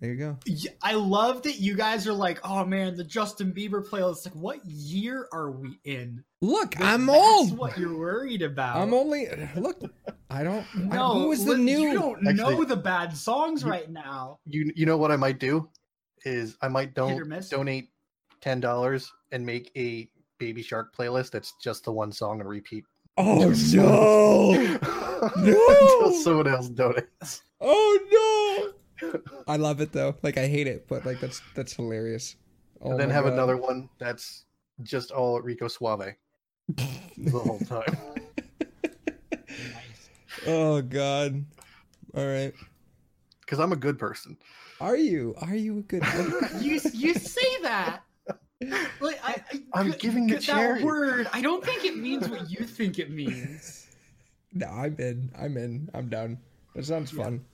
There you go. I love that you guys are like, oh man, the Justin Bieber playlist. Like, what year are we in? Look, That- I'm old. that's old. what you're worried about. I'm only look. I don't. I, no, who was the li- new? You don't know the bad songs You- right now. You you know what I might do is I might don't donate ten dollars and make a Baby Shark playlist that's just the one song and repeat. Oh Just no! *laughs* Until someone else donates. Oh no! I love it though. Like I hate it, but like that's that's hilarious. Oh and then have God. another one that's just all Rico Suave the whole *laughs* time. *laughs* Oh god. All right. Because I'm a good person. Are you? Are you a good? *laughs* person? you you say that. Like I, I I'm giving the that word. I don't think it means what you think it means. no, I'm in. I'm in. I'm done. That sounds fun.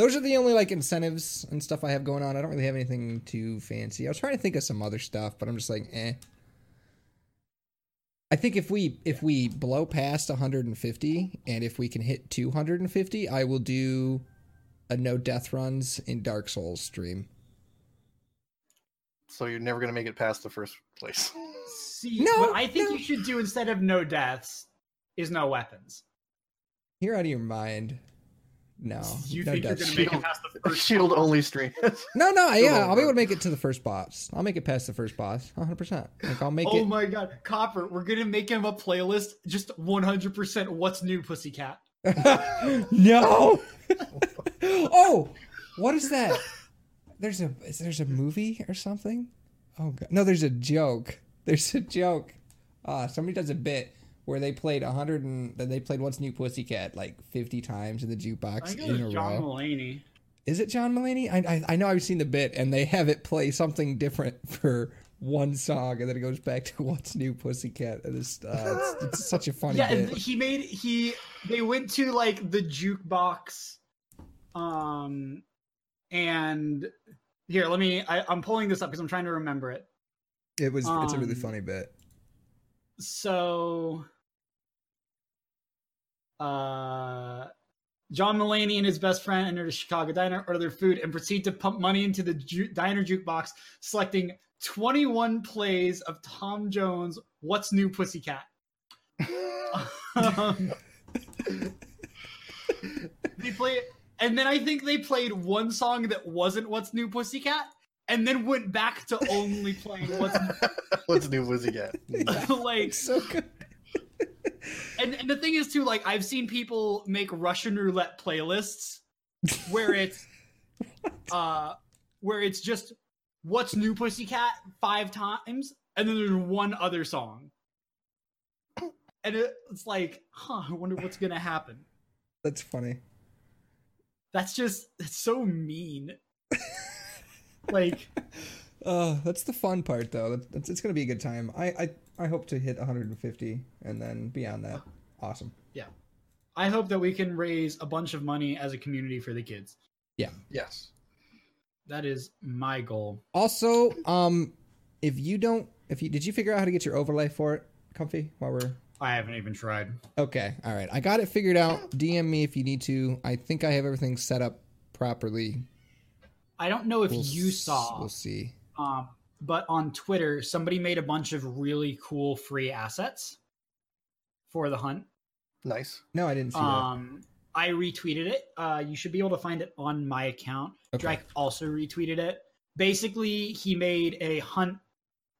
Those are the only like incentives and stuff I have going on. I don't really have anything too fancy. I was trying to think of some other stuff, but I'm just like, eh. I think if we if we blow past 150 and if we can hit 250, I will do a no death runs in Dark Souls stream. So you're never gonna make it past the first place. *laughs* See, No, what I think no. you should do instead of no deaths is no weapons. You're out of your mind. No, You no think you're gonna runs. make it Shield- past the first Shield only stream. *laughs* No, no, yeah, I'll be able to make it to the first boss. I'll make it past the first boss, 100. percent Like I'll make Oh it. my god, Copper, we're gonna make him a playlist just 100% what's new, Pussycat. *laughs* no. *laughs* oh, what is that? There's a is there's a movie or something? Oh god, no, there's a joke. There's a joke. Ah, somebody does a bit where they played a 100 and they played What's New Pussycat like 50 times in the jukebox in a John row. Mulaney. Is it John Mulaney? I, I I know I've seen the bit, and they have it play something different *laughs* for one song, and then it goes back to "What's New, Pussycat." And it's, uh, it's, *laughs* it's such a funny Yeah, bit. he made he they went to like the jukebox, um, and here let me. I, I'm pulling this up because I'm trying to remember it. It was it's a really um, funny bit. So, uh, John Mulaney and his best friend enter a Chicago diner, order their food, and proceed to pump money into the ju- diner jukebox, selecting 21 plays of Tom Jones' "What's New, Pussycat." Um, they play, and then I think they played one song that wasn't "What's New, Pussycat," and then went back to only playing "What's *laughs* What's new Pussycat? *laughs* New." like so good. And, and the thing is too like i've seen people make russian roulette playlists where it's *laughs* uh where it's just what's new pussycat five times and then there's one other song and it, it's like huh i wonder what's gonna happen That's funny. that's just it's so mean *laughs* like Oh, that's the fun part, though. That's, that's it's gonna be a good time. I, I I hope to hit 150, and then beyond that, awesome. Yeah, I hope that we can raise a bunch of money as a community for the kids Yeah. Yes. that is my goal Also, um, if you don't, if you did you figure out how to get your overlay for it, Comfy? While we're i haven't even tried Okay, all right. I got it figured out. DM me if you need to. I think I have everything set up properly. i don't know if We'll you s- saw We'll see. um but on Twitter, somebody made a bunch of really cool free assets for the hunt. Nice. No, I didn't see Um, I retweeted it. Uh, you should be able to find it on my account. Okay. Drake also retweeted it. Basically, he made a hunt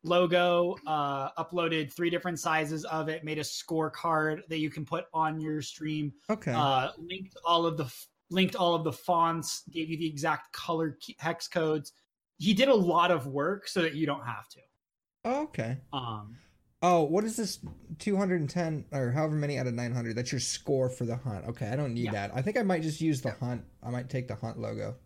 logo, uh, uploaded three different sizes of it, made a scorecard that you can put on your stream, Okay. uh, linked all of the linked all of the fonts, gave you the exact color hex codes. He did a lot of work so that you don't have to. oh, okay. Um, Oh, what is this? 210 or however many out of 900? That's your score for the hunt. Okay, I don't need Yeah. that. I think I might just use the hunt. I might take the hunt logo.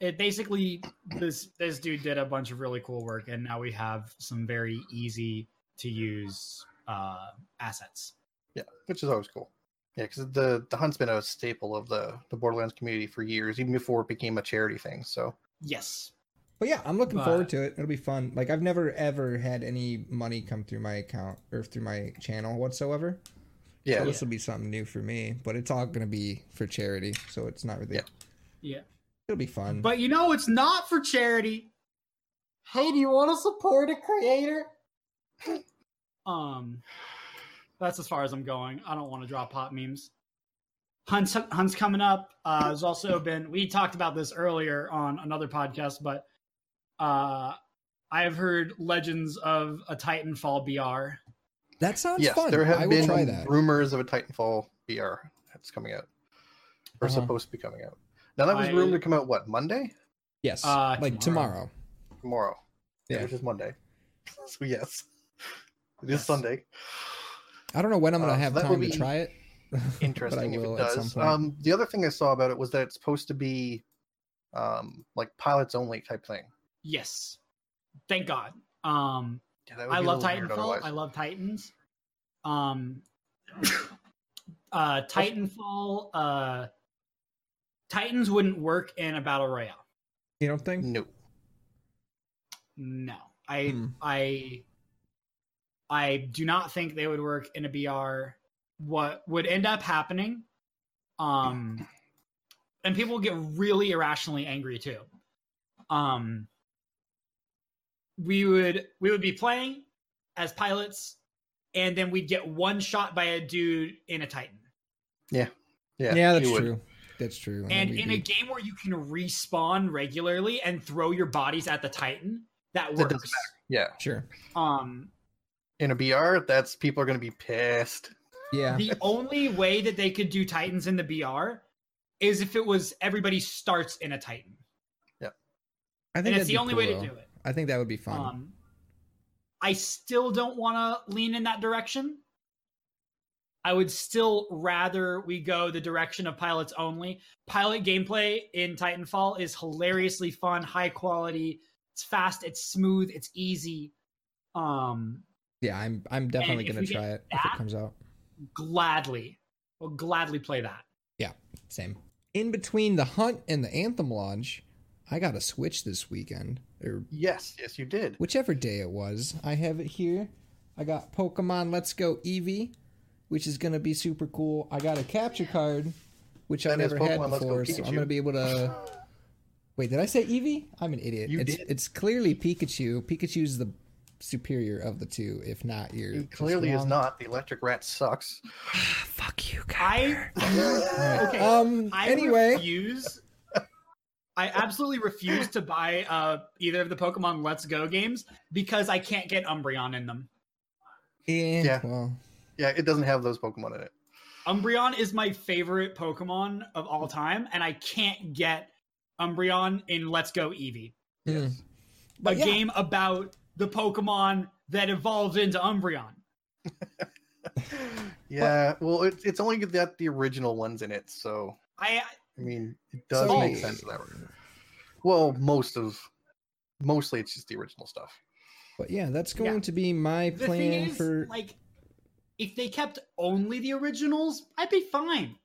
it basically this this dude did a bunch of really cool work and now we have some very easy to use uh assets Yeah, which is always cool. Yeah, because the the hunt's been a staple of the the Borderlands community for years, even before it became a charity thing. So yes But yeah, I'm looking forward to it. It'll be fun. Like I've never ever had any money come through my account or through my channel whatsoever. yeah, So this will be something new for me, but it's all going to be for charity, so it's not really Yeah. yeah It'll be fun. but you know it's not for charity hey do you want to support a creator um that's as far as i'm going i don't want to drop pop memes hunt's hunt's coming up uh there's also been we talked about this earlier on another podcast but uh i have heard legends of a titanfall br that sounds yes, fun. there have I been try that. rumors of a Titanfall BR that's coming out, or Uh-huh. supposed to be coming out. Now that was I- rumored to come out what Monday, Yes. Uh, like tomorrow. tomorrow. tomorrow, Yeah. which is Monday. *laughs* So yes, it is Yes. Sunday. I don't know when I'm going to Uh, so have that time to try it. *laughs* Interesting if it does. Um, the other thing I saw about it was that it's supposed to be um like pilots only type thing. Yes. Thank God. Um Yeah, I love little weird Titanfall. I love Titans. Um *coughs* uh Titanfall uh Titans wouldn't work in a battle royale. you don't think? No. No. I Hmm. I I do not think they would work in a BR. What would end up happening um and people get really irrationally angry too. Um we would we would be playing as pilots and then we'd get one shot by a dude in a titan Yeah. Yeah, yeah. that's true. That's true. and then we'd in a game where you can respawn regularly and throw your bodies at the titan that That doesn't works Yeah. sure. um In a BR, that's people are gonna be pissed. Yeah. the only way that they could do titans in the br is if it was everybody starts in a titan Yeah. I and think it's the be only way to do it I think that would be fun. Um, I still don't want to lean in that direction. I would still rather we go the direction of pilots only. Pilot gameplay in Titanfall is hilariously fun, high quality. It's fast, it's smooth, it's easy. Um, yeah, I'm I'm definitely gonna try it if it comes out. gladly, will gladly play that. Yeah, same. In between the hunt and the anthem launch, I got a Switch this weekend, or Yes, yes, you did. whichever day it was. I have it here. I got Pokemon Let's Go Eevee, which is gonna be super cool. I got a capture card, which I've That is never had Pokemon Let's before, so I'm gonna be able to. *gasps* Wait, did I say Eevee? I'm an idiot. You it's did. it's clearly Pikachu. Pikachu's the superior of the two, if not you're It clearly is not. The electric rat sucks. *sighs* Fuck you, I *laughs* okay. Um. I anyway, refuse. I absolutely refuse to buy uh, either of the Pokemon Let's Go games because I can't get Umbreon in them. yeah. Yeah. Well, Yeah, it doesn't have those Pokemon in it. Umbreon is my favorite Pokemon of all time, and I can't get Umbreon in Let's Go Eevee, mm. a yeah. game about the Pokemon that evolved into Umbreon. *laughs* Yeah, well, it, it's only got the original ones in it, so I I mean, it does So- make sense that way. Well, most of, mostly it's just the original stuff. But yeah, that's going Yeah. to be my the plan thing is, for. like, if they kept only the originals, I'd be fine.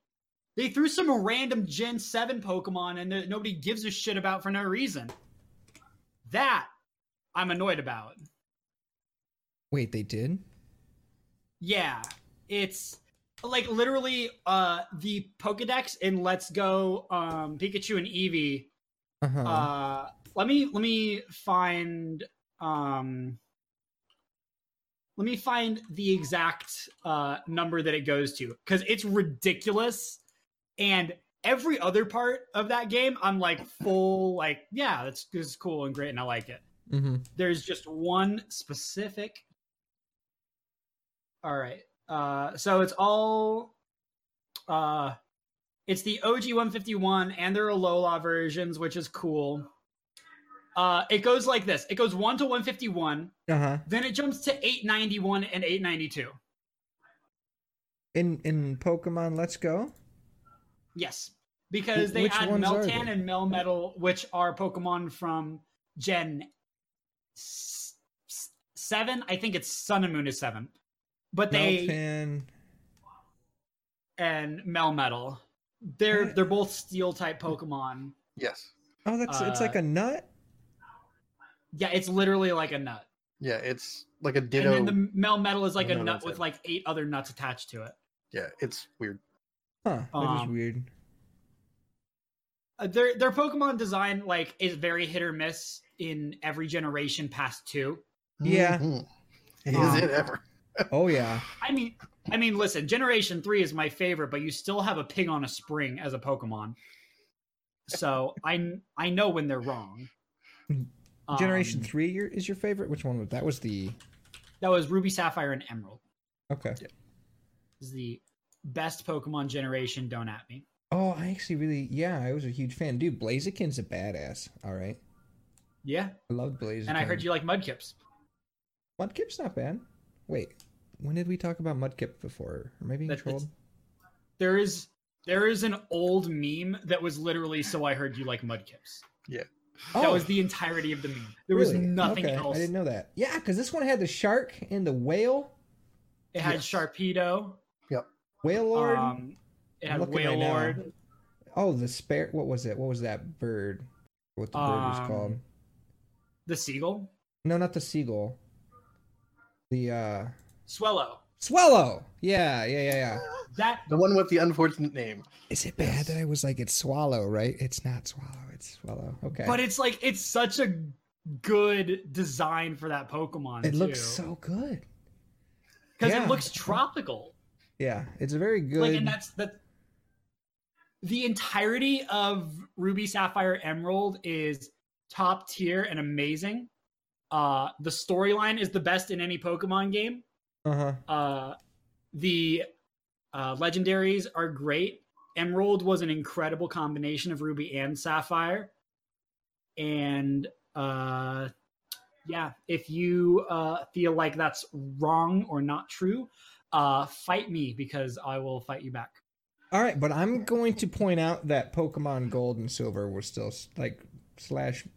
They threw some random Gen Seven Pokemon and that nobody gives a shit about for no reason. That I'm annoyed about. Wait, they did? Yeah, it's like literally uh the Pokedex in Let's Go um Pikachu and Eevee. Uh-huh. Uh let me let me find um let me find the exact uh number that it goes to because it's ridiculous and every other part of that game i'm like full like yeah that's this is cool and great and i like it Mm-hmm. there's just one specific all right uh so it's all uh it's the og 151 and there are alola versions which is cool uh it goes like this it goes 1 to 151 Uh huh. then it jumps to 891 and 892 In in Pokemon Let's Go. yes because they which add meltan they? and melmetal which are pokemon from gen s- s- 7 i think it's sun and moon is 7 but they Meltan. and Melmetal. They're What? they're both steel type Pokemon. Yes. Oh, that's it's like Uh, a nut. Yeah, it's literally like a nut. Yeah, it's like a ditto. And then the Melmetal is like a No, nut with it. like eight other nuts attached to it. Yeah, it's weird. Huh. That is um, weird. Uh, their their Pokemon design like is very hit or miss in every generation past two. Yeah. Mhm. Is Um, it ever? Oh yeah. I mean, I mean, listen, Generation Three is my favorite, but you still have a pig on a spring as a Pokemon. So I I know when they're wrong. Generation Um, three is your favorite? Which one was that? Was the That was Ruby, Sapphire, and Emerald. okay? is the best Pokemon generation. Don't at me. Oh, I actually really yeah, I was a huge fan. Dude, Blaziken's a badass. All right, Yeah, I love Blaziken. and I heard you like Mudkips. Mudkip's not bad. Wait, when did we talk about Mudkip before? Or maybe That- trolled? There is there is an old meme that was literally so I heard you like Mudkips. Yeah. That was the entirety of the meme. There was Oh. nothing Okay, else. I didn't know that. Yeah, because this one had the shark and the whale. It had Yes. Sharpedo. Yep. Wailord. Um, it had looking right Whale now. Oh, the spare. What was it? What was that bird? What the bird was Um, called? The Seagull. No, not the seagull. The uh Swellow. swallow. Yeah, yeah, yeah, yeah. That The one with the unfortunate name. Is it bad that I was like it's swallow, right? It's not swallow. It's swallow. Okay. but it's like it's such a good design for that Pokemon. it looks so good. because yeah. it looks tropical. Yeah, it's a very good. like and that's that the entirety of ruby sapphire emerald is top tier and amazing uh the storyline is the best in any pokemon game uh-huh. uh the uh legendaries are great. Emerald was an incredible combination of ruby and sapphire. And uh yeah if you uh feel like that's wrong or not true uh fight me because i will fight you back. All right, but I'm going to point out that Pokemon Gold and Silver were still like slash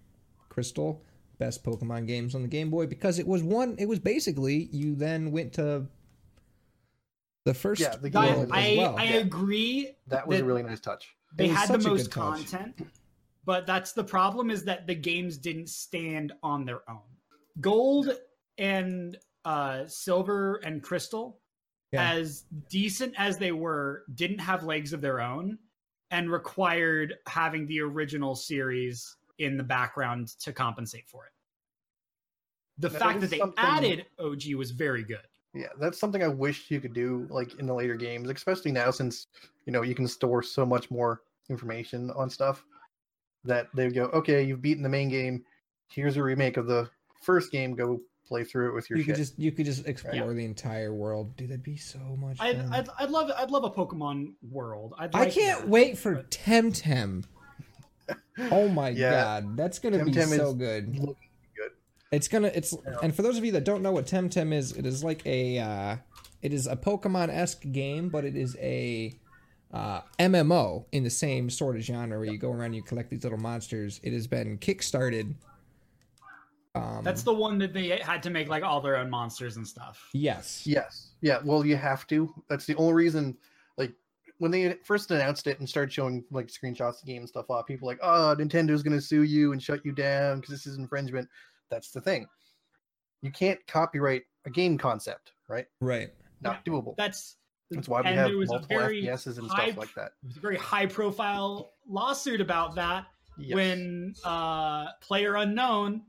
Crystal best Pokemon games on the Game Boy because it was one. It was basically you then went to the first Yeah, the I, world game as I, well. I agree That was That- a really nice touch. they had the most good touch. content but that's the problem is that the games didn't stand on their own gold and uh silver and crystal Yeah. as decent as they were didn't have legs of their own and required having the original series in the background to compensate for it the That fact that they something- added og was very good Yeah, that's something I wish you could do like in the later games, especially now since you know you can store so much more information on stuff. That they go, okay, you've beaten the main game. Here's a remake of the first game. Go play through it with your you shit. could just you could just explore the entire world. Dude, that'd be so much. I'd, I'd, I'd love I'd love a Pokemon world. I'd I can't that. wait for Temtem. *laughs* Oh my Yeah. god, that's gonna be Temtem so good. good. It's gonna it's and for those of you that don't know what Temtem is, it is like a uh, it is a Pokemon esque game, but it is a uh, MMO in the same sort of genre where you go around and you collect these little monsters. It has been kickstarted. Um, That's the one that they had to make like all their own monsters and stuff. yes, Yes. Yeah. Well, you have to. That's the only reason. Like when they first announced it and started showing like screenshots of the game and stuff off, people were like, oh, Nintendo's going to sue you and shut you down because this is infringement. That's the thing. You can't copyright a game concept, right? right. Not doable. That's That's why we have there was a multiple very FPSs and high- stuff like that. It was a very high profile lawsuit about that Yes. when uh player unknown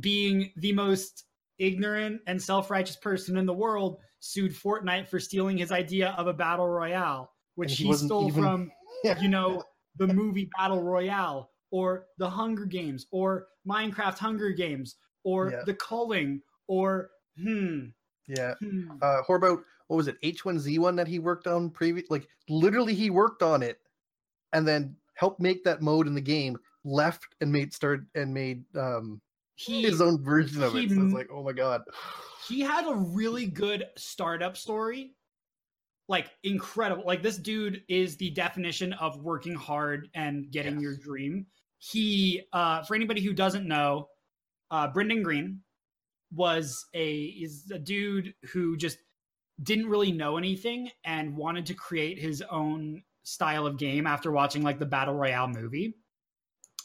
being the most ignorant and self-righteous person in the world, sued Fortnite for stealing his idea of a battle royale, which he he, stole even- from *laughs* you know, the movie Battle Royale or the Hunger Games or Minecraft Hunger Games or Yeah. the Culling or hmm, Yeah. hmm. Uh, what about what was it H1Z1 that he worked on previous? Like literally, he worked on it, and then helped make that mode in the game. Left and made start and made um he his own version of he it. So it's like, oh my god. he had a really good startup story. Like incredible. Like this dude is the definition of working hard and getting Yes. your dream. He uh for anybody who doesn't know, uh Brendan Greene was a is a dude who just didn't really know anything and wanted to create his own style of game after watching like the Battle Royale movie.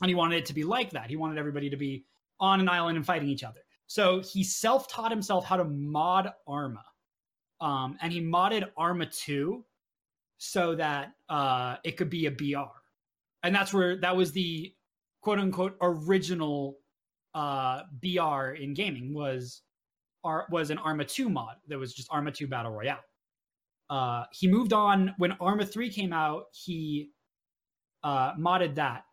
And he wanted it to be like that. He wanted everybody to be on an island and fighting each other. So he self-taught himself how to mod Arma. Um, and he modded Arma 2 so that uh, it could be a BR. And that's where that was the quote unquote original uh, BR in gaming was Ar- was an Arma 2 mod that was just Arma 2 Battle Royale. Uh, he moved on when Arma 3 came out, he uh, modded that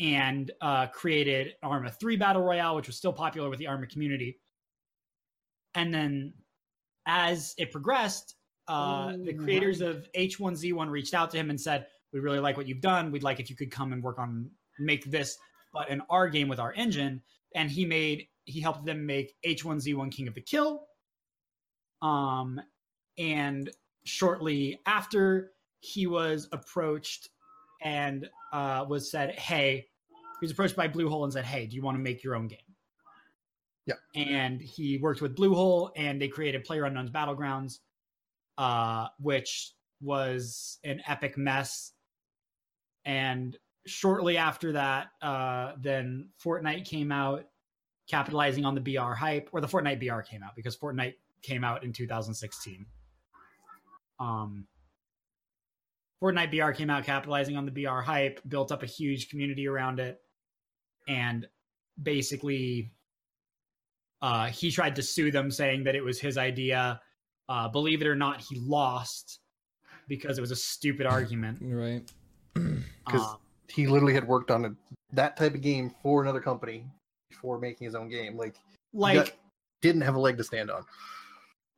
and uh, created Arma 3 Battle Royale, which was still popular with the Arma community. And then as it progressed, uh, the creators of H1Z1 reached out to him and said, We really like what you've done. We'd like if you could come and work on make this, but in our game with our engine. And he made he helped them make H1Z1 King of the Kill. Um, and shortly after, he was approached and uh, was said, "Hey," he was approached by Bluehole and said, "Hey, do you want to make your own game?" Yeah. And he worked with Bluehole, and they created Player Unknown's Battlegrounds, uh, which was an epic mess. And shortly after that, uh, then Fortnite came out, capitalizing on the BR hype, or the Fortnite BR came out because Fortnite came out in 2016. Um, Fortnite BR came out capitalizing on the BR hype, built up a huge community around it, and basically, uh, he tried to sue them, saying that it was his idea. Uh, believe it or not, he lost because it was a stupid argument. *laughs* Right. *clears throat* 'Cause- Um, He literally had worked on a, that type of game for another company before making his own game. Like, like got- didn't have a leg to stand on.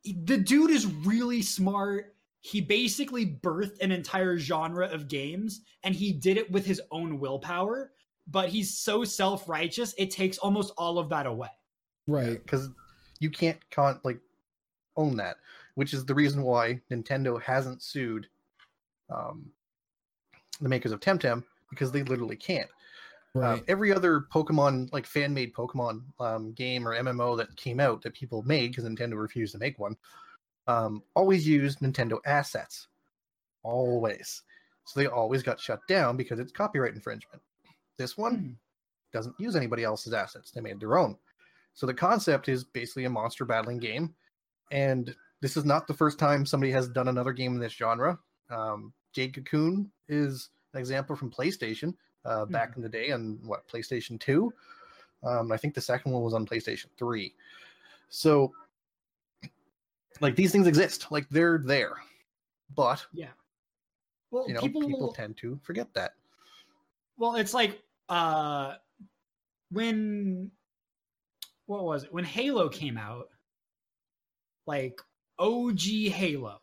the dude is really smart. He basically birthed an entire genre of games and he did it with his own willpower, but he's so self-righteous, it takes almost all of that away. Right. because you can't con like own that, which is the reason why Nintendo hasn't sued um, the makers of Temtem because they literally can't. Uh, every other Pokemon, like fan made Pokemon um, game or MMO that came out that people made because Nintendo refused to make one, um, always used Nintendo assets. Always. So they always got shut down because it's copyright infringement. This one Hmm. doesn't use anybody else's assets. They made their own. So the concept is basically a monster battling game. And this is not the first time somebody has done another game in this genre. Um, Jade Cocoon is an example from PlayStation uh, back in the day on what PlayStation 2. Um, I think the second one was on PlayStation 3. So, like these things exist, like they're there, but Yeah. Well, you know people, people tend to forget that. well, it's like uh when what was it? When Halo came out, like OG Halo.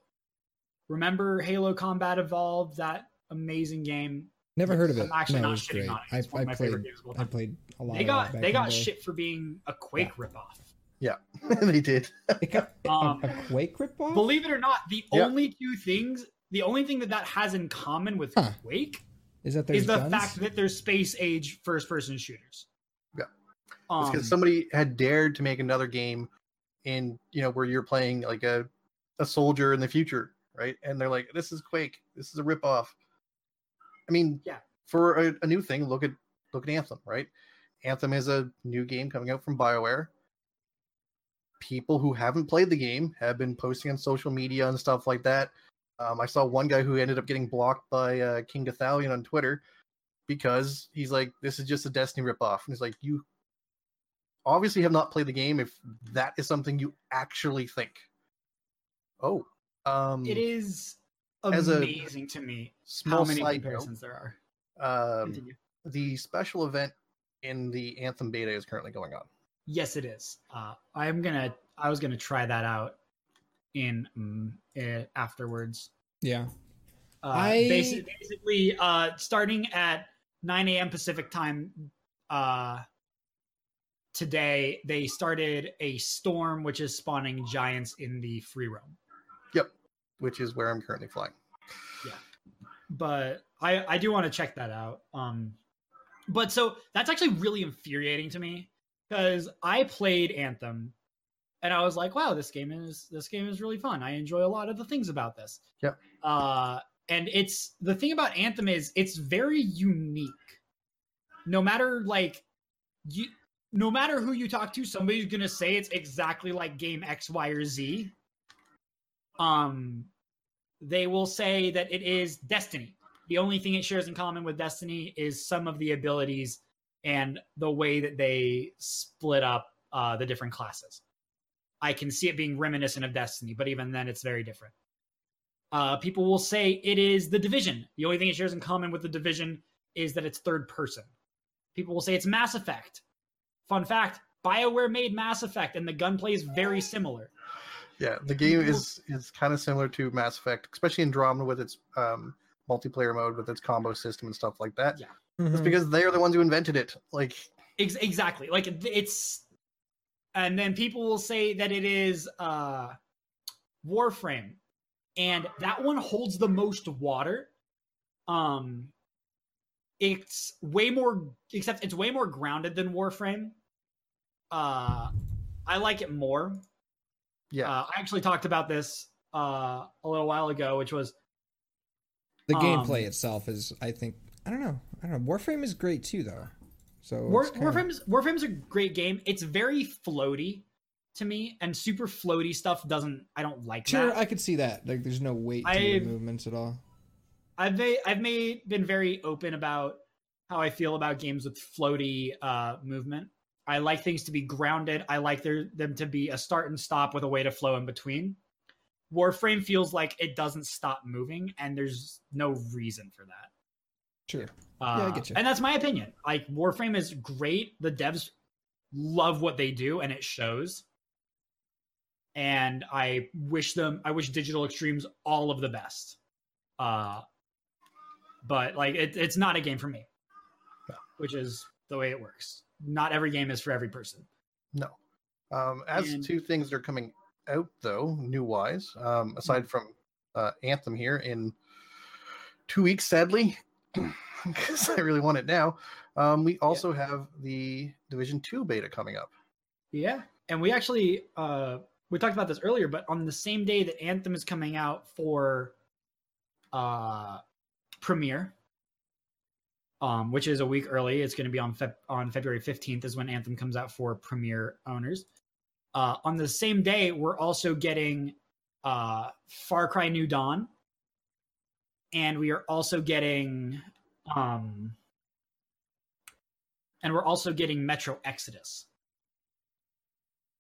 Remember Halo Combat Evolved, that amazing game? Never heard of it. I'm actually no, it not was shitting great. on it. I, one I of my favorite played. games of all I played a lot. They got that they got in the day. shit for being a Quake ripoff. Yeah, *laughs* they did. It got a- *laughs* Um, a, Quake ripoff. Believe it or not, the Yeah. only two things, the only thing that that has in common with Huh. Quake Is that there's is the guns? fact that there's space age first person shooters. Um, because somebody had dared to make another game in you know where you're playing like a a soldier in the future, right? And they're like, "This is Quake. This is a ripoff." I mean, Yeah. For a, a new thing, look at look at Anthem, right? Anthem is a new game coming out from Bioware. People who haven't played the game have been posting on social media and stuff like that. Um, I saw one guy who ended up getting blocked by uh, King Gothalion on Twitter because he's like, "This is just a Destiny ripoff," and he's like, "You obviously have not played the game if that is something you actually think. Oh, um, It is As a amazing to me small how many side note, comparisons there are. um, Continue. the special event in the Anthem beta is currently going on. Yes, it is. Uh, I'm gonna. I was gonna try that out in eh, afterwards. Yeah. Uh, I- basi- basically, uh, starting at 9 a.m. Pacific time uh, today, they started a storm, which is spawning giants in the free roam. Yep, which is where I'm currently flying. Yeah, but I, I do want to check that out. Um, but so that's actually really infuriating to me because I played Anthem and I was like, wow, this game is this game is really fun. I enjoy a lot of the things about this. Yep. Uh, and it's the thing about Anthem is it's very unique. No matter like you no matter who you talk to, somebody's gonna say it's exactly like game X, Y, or Z. Um they will say that it is Destiny. The only thing it shares in common with Destiny is some of the abilities and the way that they split up uh, the different classes. I can see it being reminiscent of Destiny, but even then, it's very different. Uh, people will say it is the Division. The only thing it shares in common with the Division is that it's third person. People will say it's Mass Effect. Fun fact BioWare made Mass Effect, and the gunplay is very similar. Yeah, the game is is kind of similar to Mass Effect, especially Andromeda with its um, multiplayer mode, with its combo system and stuff like that. Yeah. It's Mhm. because they are the ones who invented it. Like, Ex- exactly like it's and then people will say that it is uh warframe and that one holds the most water um it's way more except it's way more grounded than warframe uh i like it more yeah, uh, i actually talked about this uh a little while ago which was the um, gameplay itself is, I think, I don't know. I don't know. Warframe is great too, though. So War, kinda- Warframe's Warframe's a great game. It's very floaty to me, and super floaty stuff doesn't. I don't like Sure, that. I could see that. Like, there's no weight to I- your movements at all. I've made, I've made been very open about how I feel about games with floaty uh, movement. I like things to be grounded. I like there, them to be a start and stop with a way to flow in between. Warframe feels like it doesn't stop moving, and there's no reason for that. Sure. Uh, I get you. And that's my opinion. Like Warframe is great. The devs love what they do, and it shows. And I wish them. I wish Digital Extremes all of the best. Uh, but like it, it's not a game for me, No. which is the way it works. Not every game is for every person. no. Um, as And- to things that are coming out though, new wise, um, aside from uh, Anthem here in two weeks, sadly, *clears throat* because I really want it now. Um, we also have the Division Two beta coming up. Yeah, and we actually uh we talked about this earlier, but on the same day that Anthem is coming out for uh premiere, um, which is a week early, it's going to be on Feb- on February fifteenth is when Anthem comes out for premiere owners. Uh, on the same day, we're also getting uh Far Cry New Dawn, and we are also getting um and we're also getting Metro Exodus.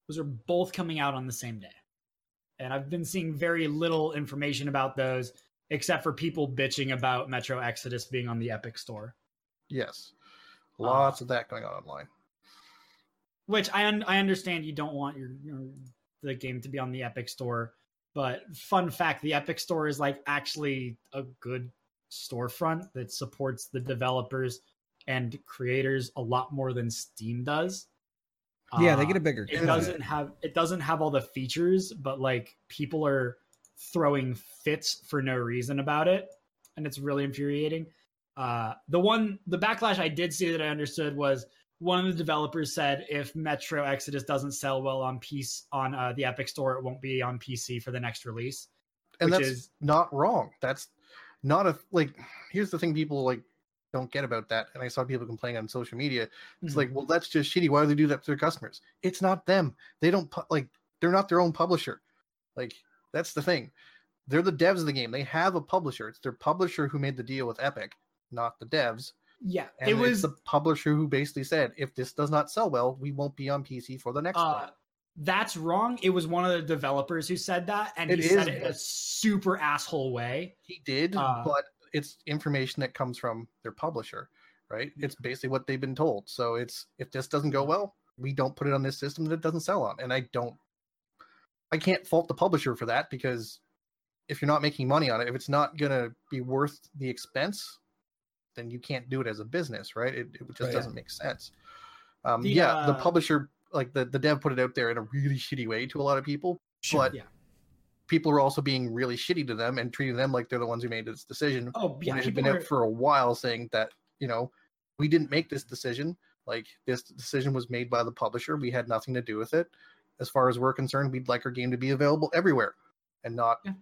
Those are both coming out on the same day. And I've been seeing very little information about those, except for people bitching about Metro Exodus being on the Epic Store, Yes, Uh, lots of that going on online. which I un- I understand you don't want your, your the game to be on the Epic Store, but fun fact, the Epic Store is like actually a good storefront that supports the developers and creators a lot more than Steam does. yeah, they Uh, get a bigger. it doesn't have it doesn't have all the features but like people are throwing fits for no reason about it and it's really infuriating uh the one the backlash i did see that i understood was one of the developers said if metro exodus doesn't sell well on piece on uh, the epic store it won't be on pc for the next release and which that's is not wrong. That's not a like. Here's the thing: people like don't get about that, and I saw people complaining on social media. It's Mhm. like, well, that's just shitty. Why do they do that to their customers? It's not them. They don't pu- like. They're not their own publisher. Like that's the thing. They're the devs of the game. They have a publisher. It's their publisher who made the deal with Epic, not the devs. Yeah, And it was the publisher who basically said, if this does not sell well, we won't be on PC for the next uh, one. that's wrong. It was one of the developers who said that, and It he said is, it in a super asshole way. He did, uh, but it's information that comes from their publisher, right? It's basically what they've been told. So it's if this doesn't go well, we don't put it on this system that it doesn't sell on. And I don't, I can't fault the publisher for that because if you're not making money on it, if it's not gonna be worth the expense, then you can't do it as a business, right? It, it just Right. doesn't make sense. Um, The, yeah, the uh, publisher, like the, the dev, put it out there in a really shitty way to a lot of people, Sure. but Yeah. people are also being really shitty to them and treating them like they're the ones who made this decision. Oh yeah, it had been are, out for a while saying that you know we didn't make this decision. Like this decision was made by the publisher. We had nothing to do with it. As far as we're concerned, we'd like our game to be available everywhere and not, Yeah.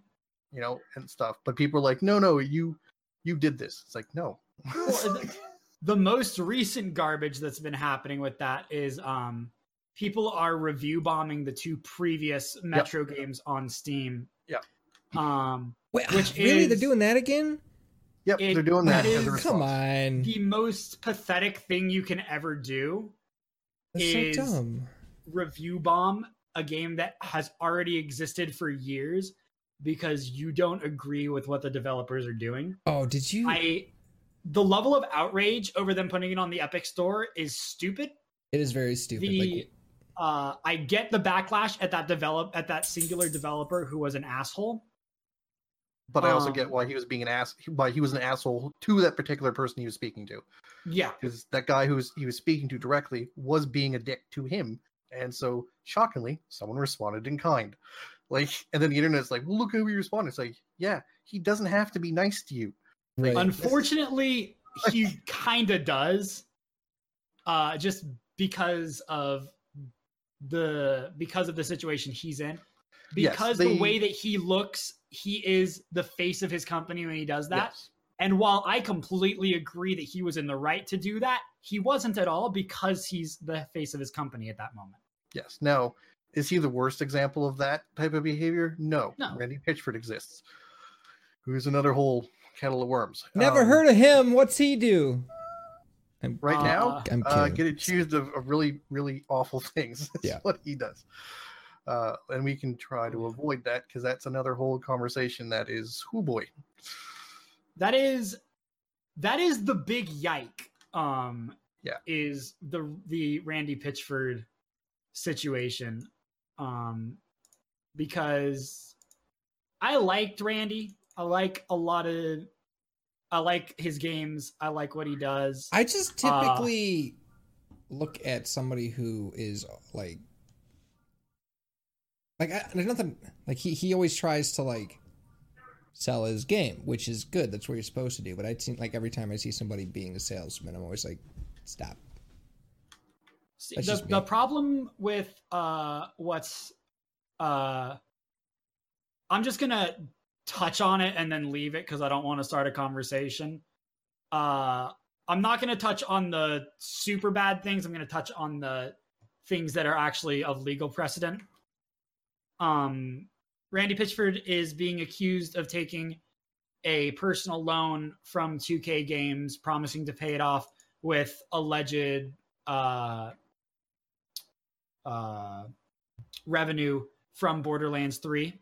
you know, and stuff. But people are like, no, no, you you did this. It's like no. Well, *laughs* the, the most recent garbage that's been happening with that is um people are review bombing the two previous Metro games on Steam. Yeah. Um Wait, which *laughs* really? They're doing that again? yep, It they're doing that. as Come on. the most pathetic thing you can ever do That's is- so dumb. Review bomb a game that has already existed for years because you don't agree with what the developers are doing. Oh, did you? I the level of outrage over them putting it on the Epic Store is stupid. it is very stupid. The like, uh I get the backlash at that develop at that singular developer who was an asshole. But I also um, get why he was being an ass. Why he was an asshole to that particular person he was speaking to. Yeah. because that guy who was he was speaking to directly was being a dick to him, and so shockingly, someone responded in kind. Like, and then the internet's like, "Well, look how he responded." It's like, yeah, he doesn't have to be nice to you. right. Unfortunately, *laughs* he kind of does. Uh just because of the because of the situation he's in. Yes, Because they- the way that he looks, he is the face of his company when he does that. Yes. And while I completely agree that he was in the right to do that, he wasn't at all because he's the face of his company at that moment. Yes. Now, is he the worst example of that type of behavior? No. No. Randy Pitchford exists, who's another whole kettle of worms. Never Um, heard of him. What's he do? I'm, Right Uh, now, I'm uh, kidding. get accused of, of really, really awful *laughs* things. That's Yeah. what he does. Uh, and we can try to avoid that because that's another whole conversation that is, who boy. That is that is the big yike. Um Yeah. is the the Randy Pitchford situation. Um because I liked Randy. I like a lot of I like his games. I like what he does. I just Uh, typically look at somebody who is like, like I, there's nothing like he he always tries to like sell his game, which is good. That's what you're supposed to do. But I seem like every time I see somebody being a salesman, I'm always like, stop. See, the, the problem with uh what's uh I'm just gonna touch on it and then leave it because I don't want to start a conversation. Uh I'm not gonna touch on the super bad things. I'm gonna touch on the things that are actually of legal precedent. Um Randy Pitchford is being accused of taking a personal loan from 2K Games, promising to pay it off with alleged uh uh, revenue from Borderlands 3,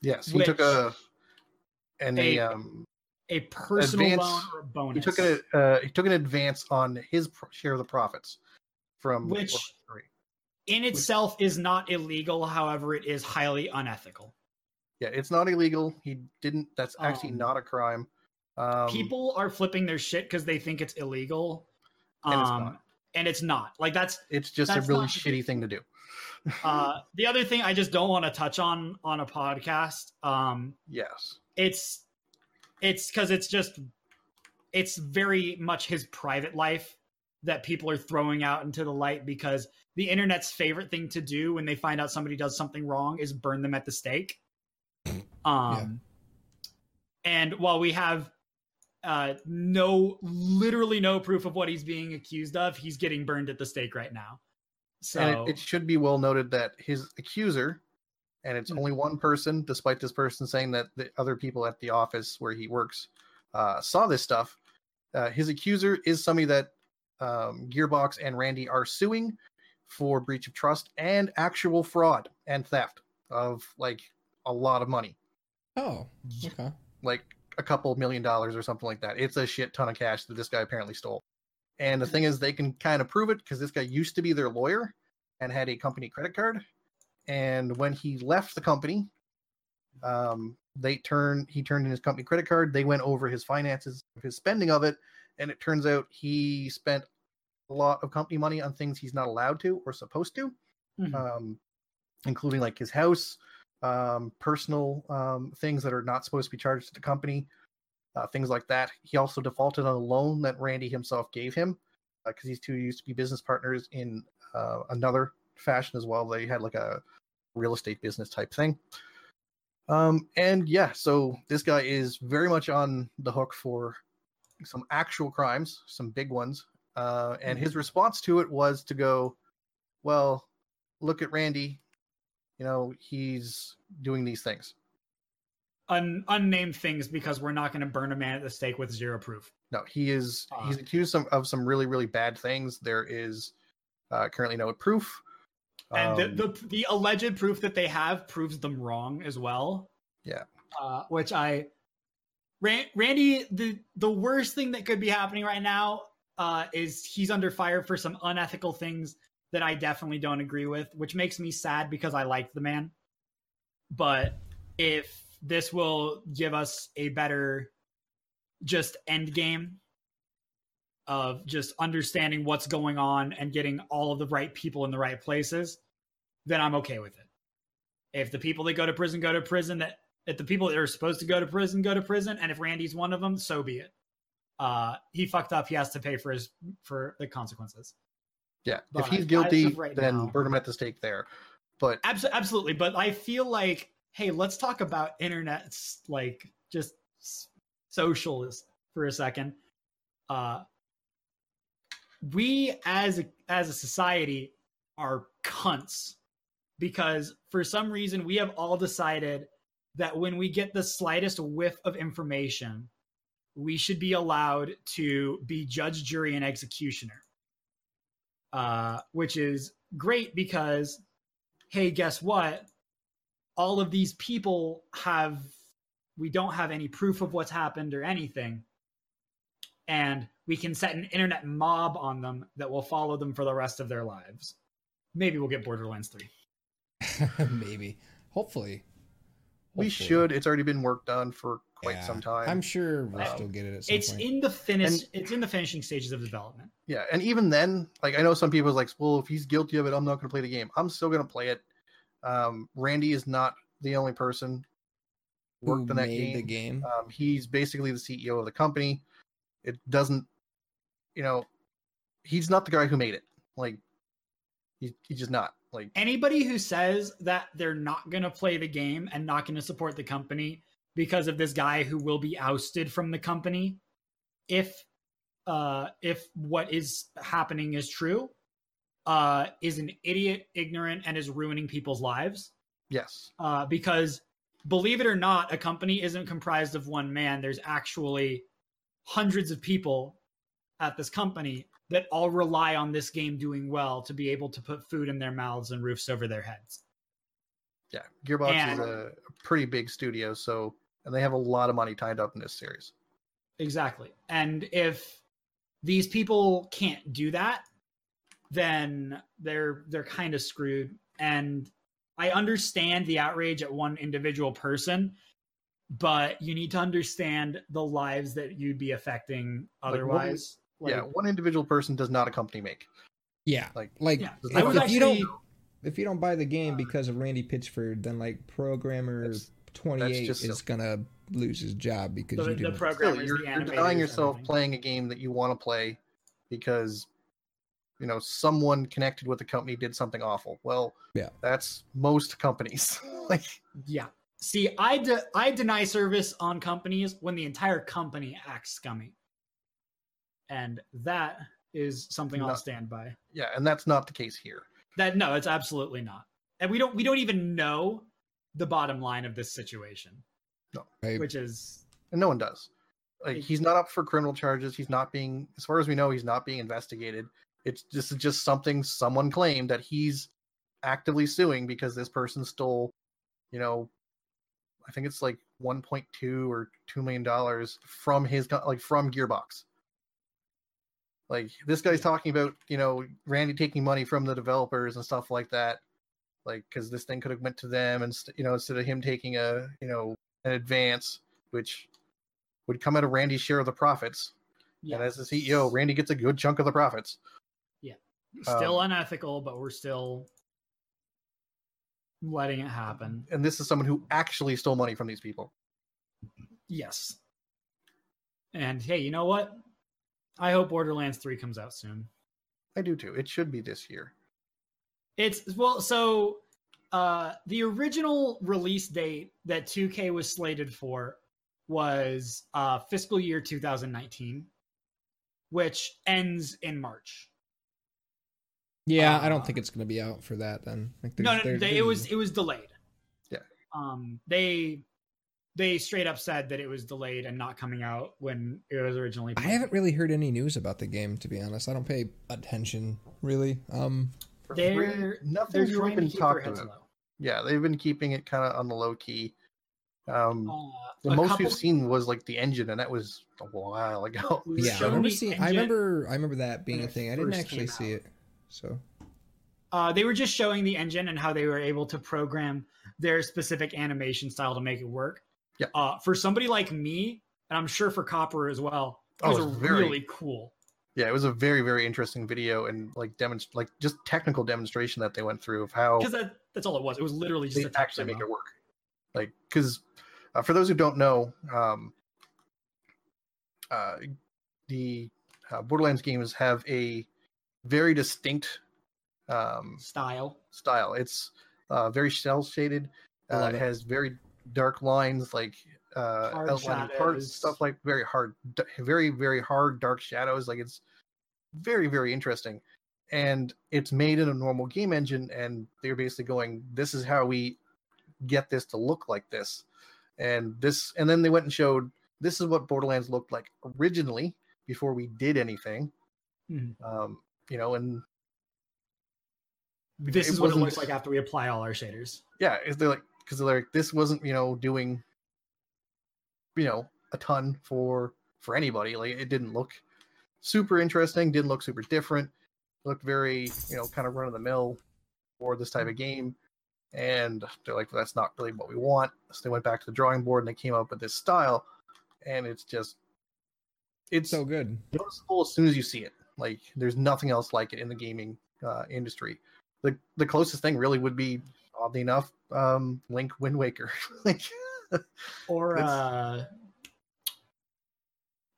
Yes, he took a and a, a- um a personal Advance- loan or a bonus, he took an uh, he took an advance on his share of the profits from Which- Borderlands 3. in itself is not illegal. However, it is highly unethical. Yeah, it's not illegal. He didn't. That's actually Um, not a crime. Um, People are flipping their shit because they think it's illegal, um. And it's not. Like that's it's just a really shitty thing to do. *laughs* uh, the other thing I just don't want to touch on on a podcast. Um, Yes. it's it's because it's just it's very much his private life that people are throwing out into the light because the internet's favorite thing to do when they find out somebody does something wrong is burn them at the stake *laughs* um and while we have uh no literally no proof of what he's being accused of he's getting burned at the stake right now so and it, it should be well noted that his accuser, and it's Hmm. only one person, despite this person saying that the other people at the office where he works uh, saw this stuff. Uh, his accuser is somebody that um, Gearbox and Randy are suing for breach of trust and actual fraud and theft of like a lot of money, Oh, okay. like a couple million dollars or something like that. It's a shit ton of cash that this guy apparently stole. And the thing is, they can kind of prove it because this guy used to be their lawyer and had a company credit card. And when he left the company, um, they turned he turned in his company credit card. They went over his finances, his spending of it, and it turns out he spent a lot of company money on things he's not allowed to or supposed to, Mhm. um, including like his house, um, personal um, things that are not supposed to be charged to the company, uh, things like that. He also defaulted on a loan that Randy himself gave him because these two used to be business partners in uh, another fashion as well. They had like a real estate business type thing. Um, and yeah, so this guy is very much on the hook for some actual crimes, some big ones. Uh, and his response to it was to go, well, look at Randy. You know, he's doing these things. Un- unnamed things because we're not going to burn a man at the stake with zero proof. No, he is he's Ah. accused some, of some really, really bad things. There is uh, currently no proof. And Um, the, the the alleged proof that they have proves them wrong as well. Yeah. Uh, which I, Randy, the the worst thing that could be happening right now uh, is he's under fire for some unethical things that I definitely don't agree with, which makes me sad because I like the man. But if this will give us a better just end game of just understanding what's going on and getting all of the right people in the right places, then I'm okay with it. If the people that go to prison go to prison, that if the people that are supposed to go to prison go to prison, and if Randy's one of them, so be it. Uh, he fucked up. He has to pay for his for the consequences. Yeah, but if he's guilty, right then now- burn him at the stake there. But Abs- absolutely, but I feel like, hey, let's talk about internet, like just socialist for a second. Uh, we as a, as a society are cunts because for some reason we have all decided that when we get the slightest whiff of information, we should be allowed to be judge, jury, and executioner. Uh, which is great because hey, guess what? All of these people have, we don't have any proof of what's happened or anything. And we can set an internet mob on them that will follow them for the rest of their lives. Maybe we'll get Borderlands 3. *laughs* Maybe. Hopefully. We should. It's already been worked on for quite Yeah. some time. I'm sure we'll Um, still get it at some It's point. in the finish And- it's in the finishing stages of development. Yeah, and even then, like I know some people is like, well, if he's guilty of it, I'm not going to play the game. I'm still going to play it. Um, Randy is not the only person Who worked on that made game. the game? Um, he's basically the CEO of the company. It doesn't, you know, he's not the guy who made it. Like, he, he's just not. Like, Anybody who says that they're not going to play the game and not going to support the company because of this guy who will be ousted from the company if uh if what is happening is true uh is an idiot ignorant and is ruining people's lives. Yes, uh because believe it or not a company isn't comprised of one man. There's actually hundreds of people at this company that all rely on this game doing well to be able to put food in their mouths and roofs over their heads yeah, Gearbox And- is a pretty big studio, so and they have a lot of money tied up in this series. Exactly. And if these people can't do that, then they're they're kind of screwed. And I understand the outrage at one individual person, but you need to understand the lives that you'd be affecting Like, yeah, one individual person does not a company make. yeah. like- like Yeah. if, I was if you don't if you don't buy the game um, because of Randy Pitchford, then like programmer twenty eight just is gonna lose his job because the, you the didn't. programmers, Really, you're, the you're denying yourself playing a game that you want to play because you know someone connected with the company did something awful. Well, Yeah. that's most companies. *laughs* like, Yeah. See, I de- I deny service on companies when the entire company acts scummy, and that is something I'll No. stand by. yeah, and that's not the case here. That no, it's absolutely not, and we don't we don't even know the bottom line of this situation, Right? which is And no one does. like he's not up for criminal charges. He's not being, as far as we know, he's not being investigated. It's just just something someone claimed that he's actively suing because this person stole, you know, I think it's like 1.2 or 2 million dollars from his like from Gearbox. Like this guy's talking about, you know, Randy taking money from the developers and stuff like that. Like cuz this thing could have went to them and you know instead of him taking a, you know, an advance which would come out of Randy's share of the profits. And as the CEO, Randy gets a good chunk of the profits. Yeah. Still um, unethical, but we're still letting it happen. And this is someone who actually stole money from these people. Yes. And hey, you know what? I hope Borderlands 3 comes out soon. I do too. It should be this year. It's well, so uh the original release date that 2K was slated for was uh fiscal year 2019, which ends in March. Yeah, I don't Uh, think it's going to be out for that then. Like, No, no, they, it was it was delayed. Yeah. Um, they they straight up said that it was delayed and not coming out when it was originally. I haven't really heard any news about the game to be honest. I don't pay attention really. Um, They're free, they're nothing's really been talked about. Yeah, they've been keeping it kind of on the low key. Um, Uh, the most couple- we've seen was like the engine, and that was a while ago. yeah, I remember seeing. I remember. I remember that being a thing. I didn't actually see it. So Uh, they were just showing the engine and how they were able to program their specific animation style to make it work. Yeah. Uh, for somebody like me, and I'm sure for Copper as well, it Oh, was a very- really cool. Yeah, it was a very very interesting video and like demonst like just technical demonstration that they went through of how Because that, that's all it was. It was literally just tech actually make it work. Like, because uh, for those who don't know, um, uh, the uh, Borderlands games have a very distinct um, style. style. It's uh, very cel shaded. Uh, it. has very dark lines, like uh, Hard outlining parts, stuff like very hard, very very hard dark shadows. Like it's very very interesting, and it's made in a normal game engine. And they're basically going, "This is how we get this to look like this," and this, and then they went and showed this is what Borderlands looked like originally before we did anything. Mhm. Um, you know, and This it is what it looks like after we apply all our shaders. yeah, is they're like because they're like this wasn't you know doing you know a ton for for anybody. Like it didn't look super interesting, didn't look super different. Looked very you know kind of run of the mill for this type of game. And they're like, that's not really what we want. So they went back to the drawing board and they came up with this style, and it's just it's so good. noticeable as soon as you see it. Like there's nothing else like it in the gaming uh, industry. The the closest thing really would be, oddly enough, um, Link Wind Waker. *laughs* like Or uh,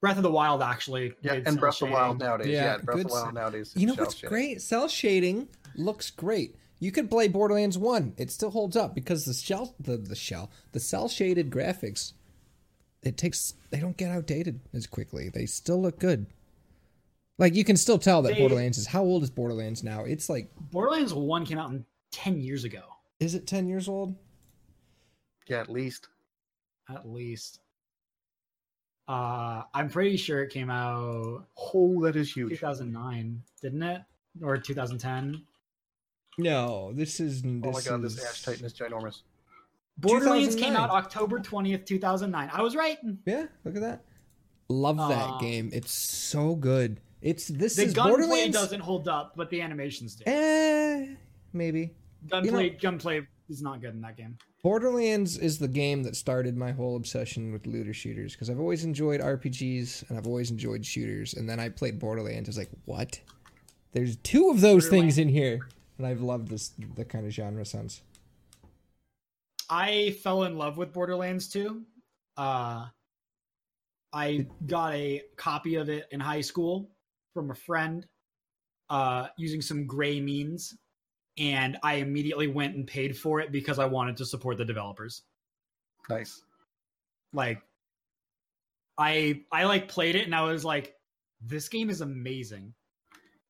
Breath of the Wild, actually. yeah, and cel Breath of the Wild nowadays. Yeah, Yeah, Breath of the Wild nowadays. You know what's shading. great? Cel shading looks great. You could play Borderlands One; it still holds up because the shell, the the shell, the cel shaded graphics. It takes they don't get outdated as quickly. They still look good. Like you can still tell that They- Borderlands is how old is Borderlands now? It's like Borderlands 1 came out in 10 years ago, is it ten years old? Yeah, at least. at least. Uh, I'm pretty sure it came out Oh, that is huge. 2009, didn't it? Or 2010? No, this is. This Oh my god, is, this Ash Titan is ginormous. Borderlands came out October 20th, 2009. I was right. Yeah, look at that. Love that Uh, game. It's so good. It's this The is gunplay Borderlands. doesn't hold up, but the animations do. Eh, maybe. Gunplay, gunplay is not good in that game. Borderlands is the game that started my whole obsession with looter shooters because I've always enjoyed RPGs and I've always enjoyed shooters. And then I played Borderlands. I was like, what? There's two of those things in here, and I've loved this the kind of genre since. I fell in love with Borderlands 2. Uh, I got a copy of it in high school from a friend uh, using some gray means, and I immediately went and paid for it because I wanted to support the developers. Nice. Like, I I like played it and I was like, this game is amazing.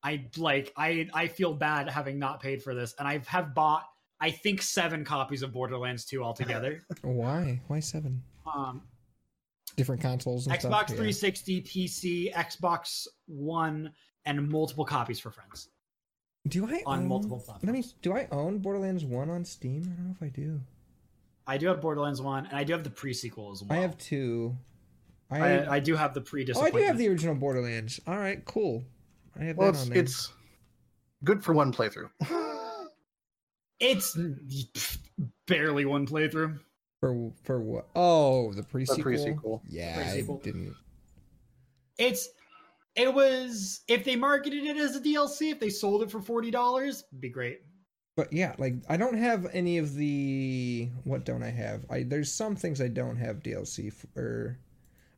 I like I I feel bad having not paid for this, and I have bought I think seven copies of Borderlands 2 altogether. *laughs* Why? Why seven? um different consoles and Xbox stuff. Yeah. 360, PC, Xbox One, and multiple copies for friends. Do I on own, multiple Let me. Do I own Borderlands One on Steam? I don't know if I do. I do have Borderlands One, and I do have the pre-sequel as well. I have two. I, I, I do have the pre. oh, I do have the original Borderlands. All right, cool. I have Well, that it's, on there. it's good for one playthrough. *laughs* It's *laughs* barely one playthrough. for for what? Oh, the pre-sequel. pre-sequel. Yeah, Pre-sequel. I didn't. It's it was if they marketed it as a DLC, if they sold it for forty dollars, be great. But yeah, like I don't have any of the. What don't I have? I there's some things I don't have DLC for.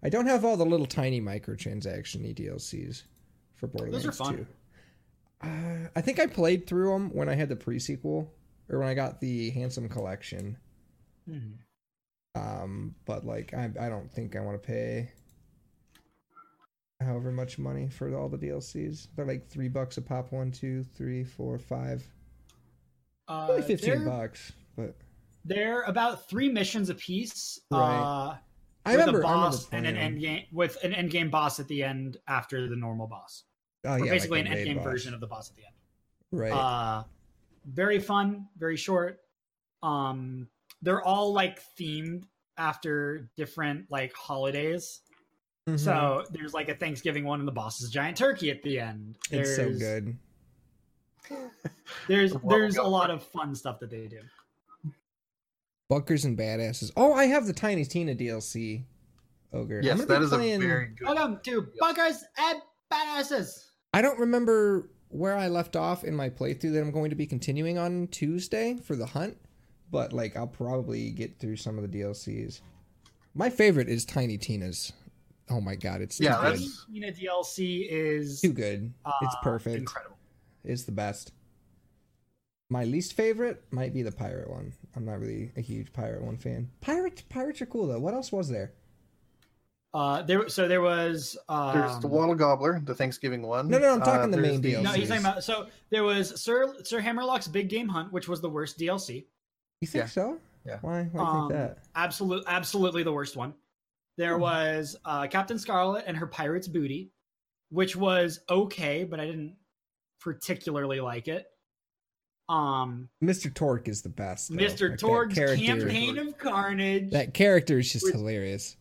I don't have all the little tiny microtransaction DLCs for Borderlands Those are fun. 2. Uh, I think I played through them when I had the pre-sequel or when I got the Handsome Collection. Hmm. Um, but like I, I don't think I want to pay however much money for all the DLCs. They're like three bucks a pop. One, two, three, four, five. Uh, Only fifteen bucks, but They're about three missions apiece. Right. Uh, I remember. a I remember boss and an end game with an end game boss at the end after the normal boss. Oh yeah, basically like an end game boss. version of the boss at the end. Right. Uh very fun, very short. Um they're all like themed after different like holidays. Mhm. So there's like a Thanksgiving one and the boss is a giant turkey at the end. it's so good. *laughs* There's Well, there's a lot of fun stuff that they do. Bunkers and badasses. Oh, I have the Tiny Tina DLC. Ogre. I'm yes, gonna that be playing- a very good. Welcome to Bunkers and Badasses. I don't remember where I left off in my playthrough that I'm going to be continuing on Tuesday for the hunt, but like I'll probably get through some of the DLCs. My favorite is Tiny Tina's. Oh my god, it's Yeah, too that's- good. Tiny Tina DLC is Too good. it's uh, perfect. incredible. It's the best. My least favorite might be the pirate one. I'm not really a huge pirate one fan. Pirates, pirates are cool though. What else was there? Uh, there so there was um, There's the Wattle Gobbler, the Thanksgiving one. No, no, I'm talking the main DLC. No, he's talking about so there was Sir Sir Hammerlock's Big Game Hunt, which was the worst DLC. You think Yeah. so? Yeah. Why? Why do you Um, think that? Absolute, absolutely the worst one. There Hmm. was uh, Captain Scarlet and her pirate's booty, which was okay, but I didn't particularly like it. Um, Mr. Torgue is the best. though. Mr. Like, that campaign of carnage. That character is just With- hilarious.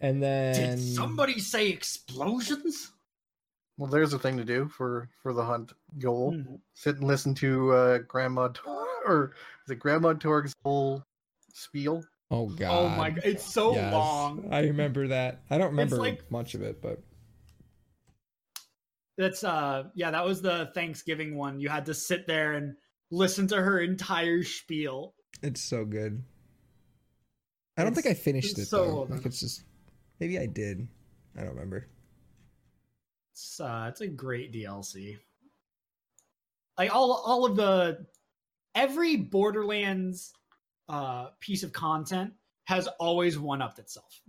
And then Did somebody say explosions? Well, there's a thing to do for for the hunt goal. Mhm. Sit and listen to uh, Grandma Tor- or is it Grandma Torgue's whole spiel? Oh god. Oh my god, it's so Yes. long. I remember that. I don't remember like- much of it, but That's uh yeah, that was the Thanksgiving one. You had to sit there and listen to her entire spiel. it's so good. I don't think I finished it's it so though. Like it's just maybe I did. I don't remember. It's uh it's a great DLC. Like all all of the every Borderlands uh piece of content has always one upped itself.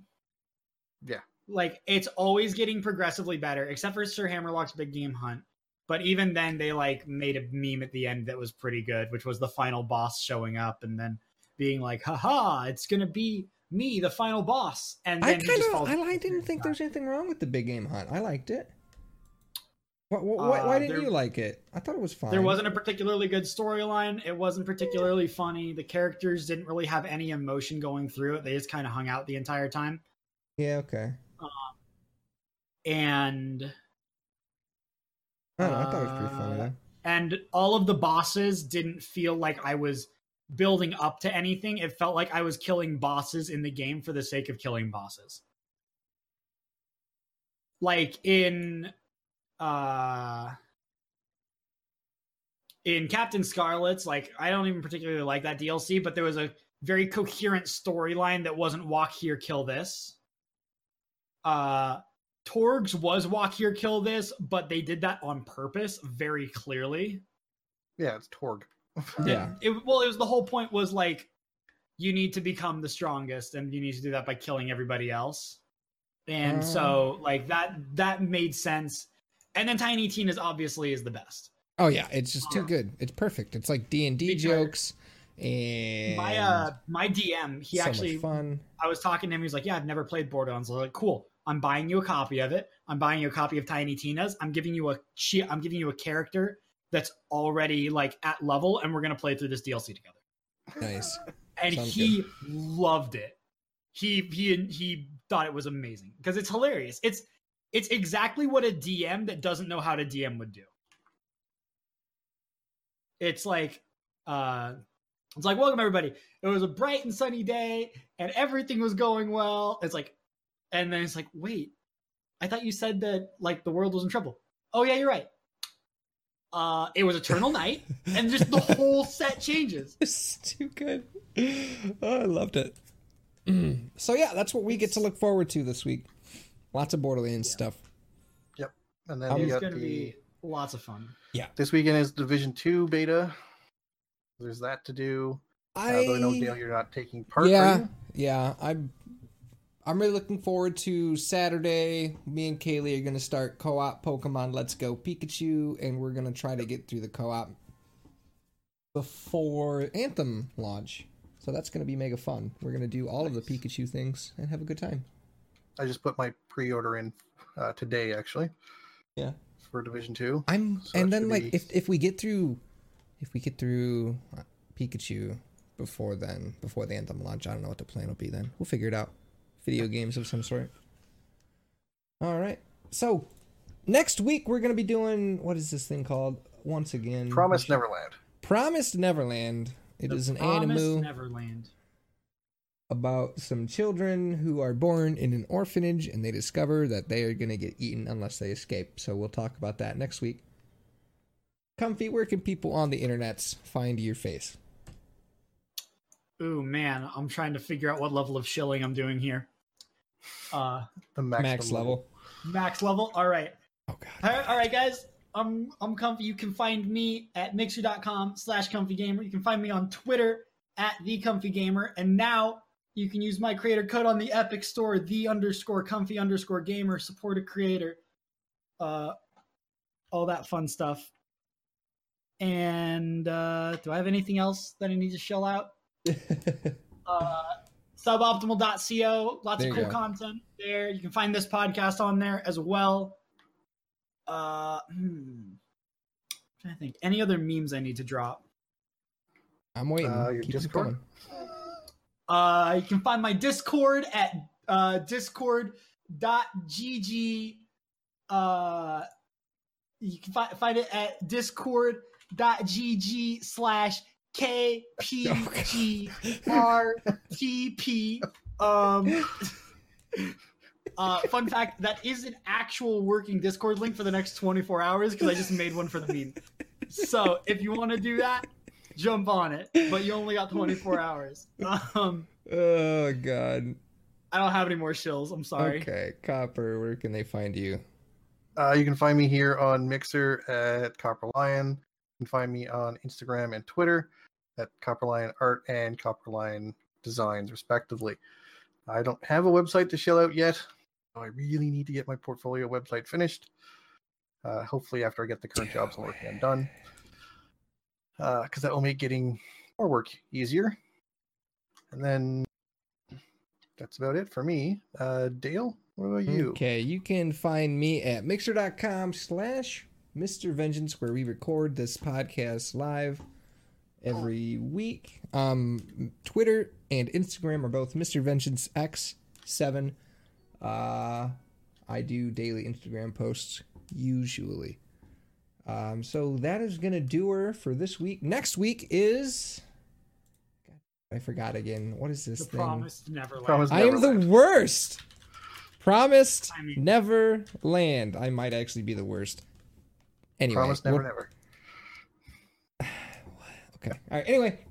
Yeah. Like it's always getting progressively better, except for Sir Hammerlock's Big Game Hunt. But even then they like made a meme at the end that was pretty good, which was the final boss showing up and then being like, haha, it's gonna be me, the final boss. And then I kind of I, I didn't think there was anything wrong with the big game hunt. I liked it. What, what, why, Uh, why didn't there- you like it? I thought it was fine. There wasn't a particularly good storyline. It wasn't particularly funny. The characters didn't really have any emotion going through it. They just kind of hung out the entire time. Yeah. Okay. And I know. I thought it was pretty funny Uh, though. and all of the bosses didn't feel like I was building up to anything. It felt like I was killing bosses in the game for the sake of killing bosses. Like in uh in Captain Scarlet's, like I don't even particularly like that DLC, but there was a very coherent storyline that wasn't walk here, kill this. Uh Torgue's was walk here, kill this, but they did that on purpose very clearly. Yeah, it's Torgue. Yeah. It, well, it was the whole point was like you need to become the strongest, and you need to do that by killing everybody else. And so, like that that made sense. And then Tiny Tina's obviously is the best. Oh yeah, it's just too good. It's perfect. It's like D and D jokes. and My uh my DM, he so actually fun. I was talking to him. He's like, "Yeah, I've never played Borderlands." I was like, "Cool. I'm buying you a copy of it. I'm buying you a copy of Tiny Tina's. I'm giving you a she. I'm giving you a character that's already like at level, and we're gonna play through this DLC together." Nice. *laughs* And Sounds he loved it. He he he thought it was amazing because it's hilarious. It's it's exactly what a DM that doesn't know how to DM would do. It's like uh it's like welcome everybody. It was a bright and sunny day and everything was going well. It's like and then it's like, "Wait. I thought you said that like the world was in trouble." "Oh yeah, you're right." Uh it was eternal *laughs* night and just the whole set changes. *laughs* It's too good. Oh, I loved it. *clears throat* so yeah, that's what we get to look forward to this week. Lots of Borderlands stuff. Yep. And then Um, you going to the be lots of fun. Yeah. This weekend is Division Two beta. There's that to do. I Uh, though I know Dale, you're not taking part. yeah, you? yeah. I'm I'm really looking forward to Saturday. Me and Kaylee are gonna start co-op Pokemon Let's Go Pikachu, and we're gonna try to get through the co-op before Anthem launch. So that's gonna be mega fun. We're gonna do all of the Pikachu things and have a good time. I just put my pre-order in uh, today, actually. Yeah. For Division Two. I'm So and then like be- if if we get through if we get through uh, Pikachu before then before the Anthem launch, I don't know what the plan will be then. We'll figure it out. Video games of some sort. All right. So next week we're gonna be doing what is this thing called? Once again, Promise we should- Neverland. Promised Neverland. It is an Promised anime Neverland. About some children who are born in an orphanage and they discover that they are going to get eaten unless they escape. So we'll talk about that next week. Comfy, where can people on the internets find your face? Ooh man, I'm trying to figure out what level of shilling I'm doing here. Uh, The maximum Max level. max level. All right. Oh god. All right, all right, guys. I'm I'm comfy. You can find me at mixer.com slash comfy gamer. You can find me on Twitter at the comfy gamer. And now you can use my creator code on the Epic Store, the underscore comfy underscore gamer, support a creator. Uh all that fun stuff. And uh do I have anything else that I need to shell out? *laughs* uh, suboptimal.co. Lots There of cool go. content there. You can find this podcast on there as well. Uh, hmm. trying to think. Any other memes I need to drop? I'm waiting. Uh, your Keep them Discord? coming. Uh, you can find my Discord at uh, discord.gg. Uh, you can fi- find it at discord.gg slash KPGRTP. Um, uh, fun fact that is an actual working Discord link for the next 24 hours because I just made one for the meme. So if you want to do that, jump on it, but you only got 24 hours. *laughs* Um, Oh god. I don't have any more shills. I'm sorry. Okay, Copper, where can they find you? Uh, you can find me here on Mixer at Copper Lion. You can find me on Instagram and Twitter at Copper Lion Art and Copper Lion Designs, respectively. I don't have a website to shell out yet. so I really need to get my portfolio website finished. Uh, hopefully, after I get the current jobs I'm working on done, because that will make getting more work easier. And then that's about it for me. Uh, Dale, what about you? Okay, you can find me at mixer.com slash Mr. Vengeance, where we record this podcast live every week. Um, Twitter and Instagram are both Mr. Vengeance X7. Uh, I do daily Instagram posts usually. Um, so that is gonna do her for this week. Next week is. I forgot again. What is this The thing? promised Neverland. Promised I am the worst. Promised I mean- never land. I might actually be the worst. Anyway, Promise never, we'll- never. *sighs* Okay. All right. Anyway,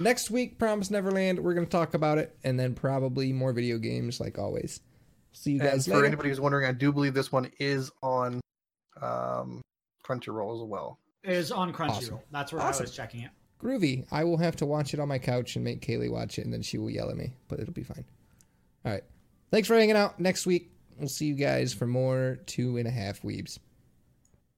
next week, Promise Neverland. We're gonna talk about it, and then probably more video games, like always. See you And guys for later. anybody who's wondering, I do believe this one is on um, Crunchyroll as well. It is on Crunchyroll. Awesome. That's where Awesome. I was checking it. Groovy. I will have to watch it on my couch and make Kaylee watch it, and then she will yell at me, but it'll be fine. All right. Thanks for hanging out. Next week, we'll see you guys for more two and a half weebs.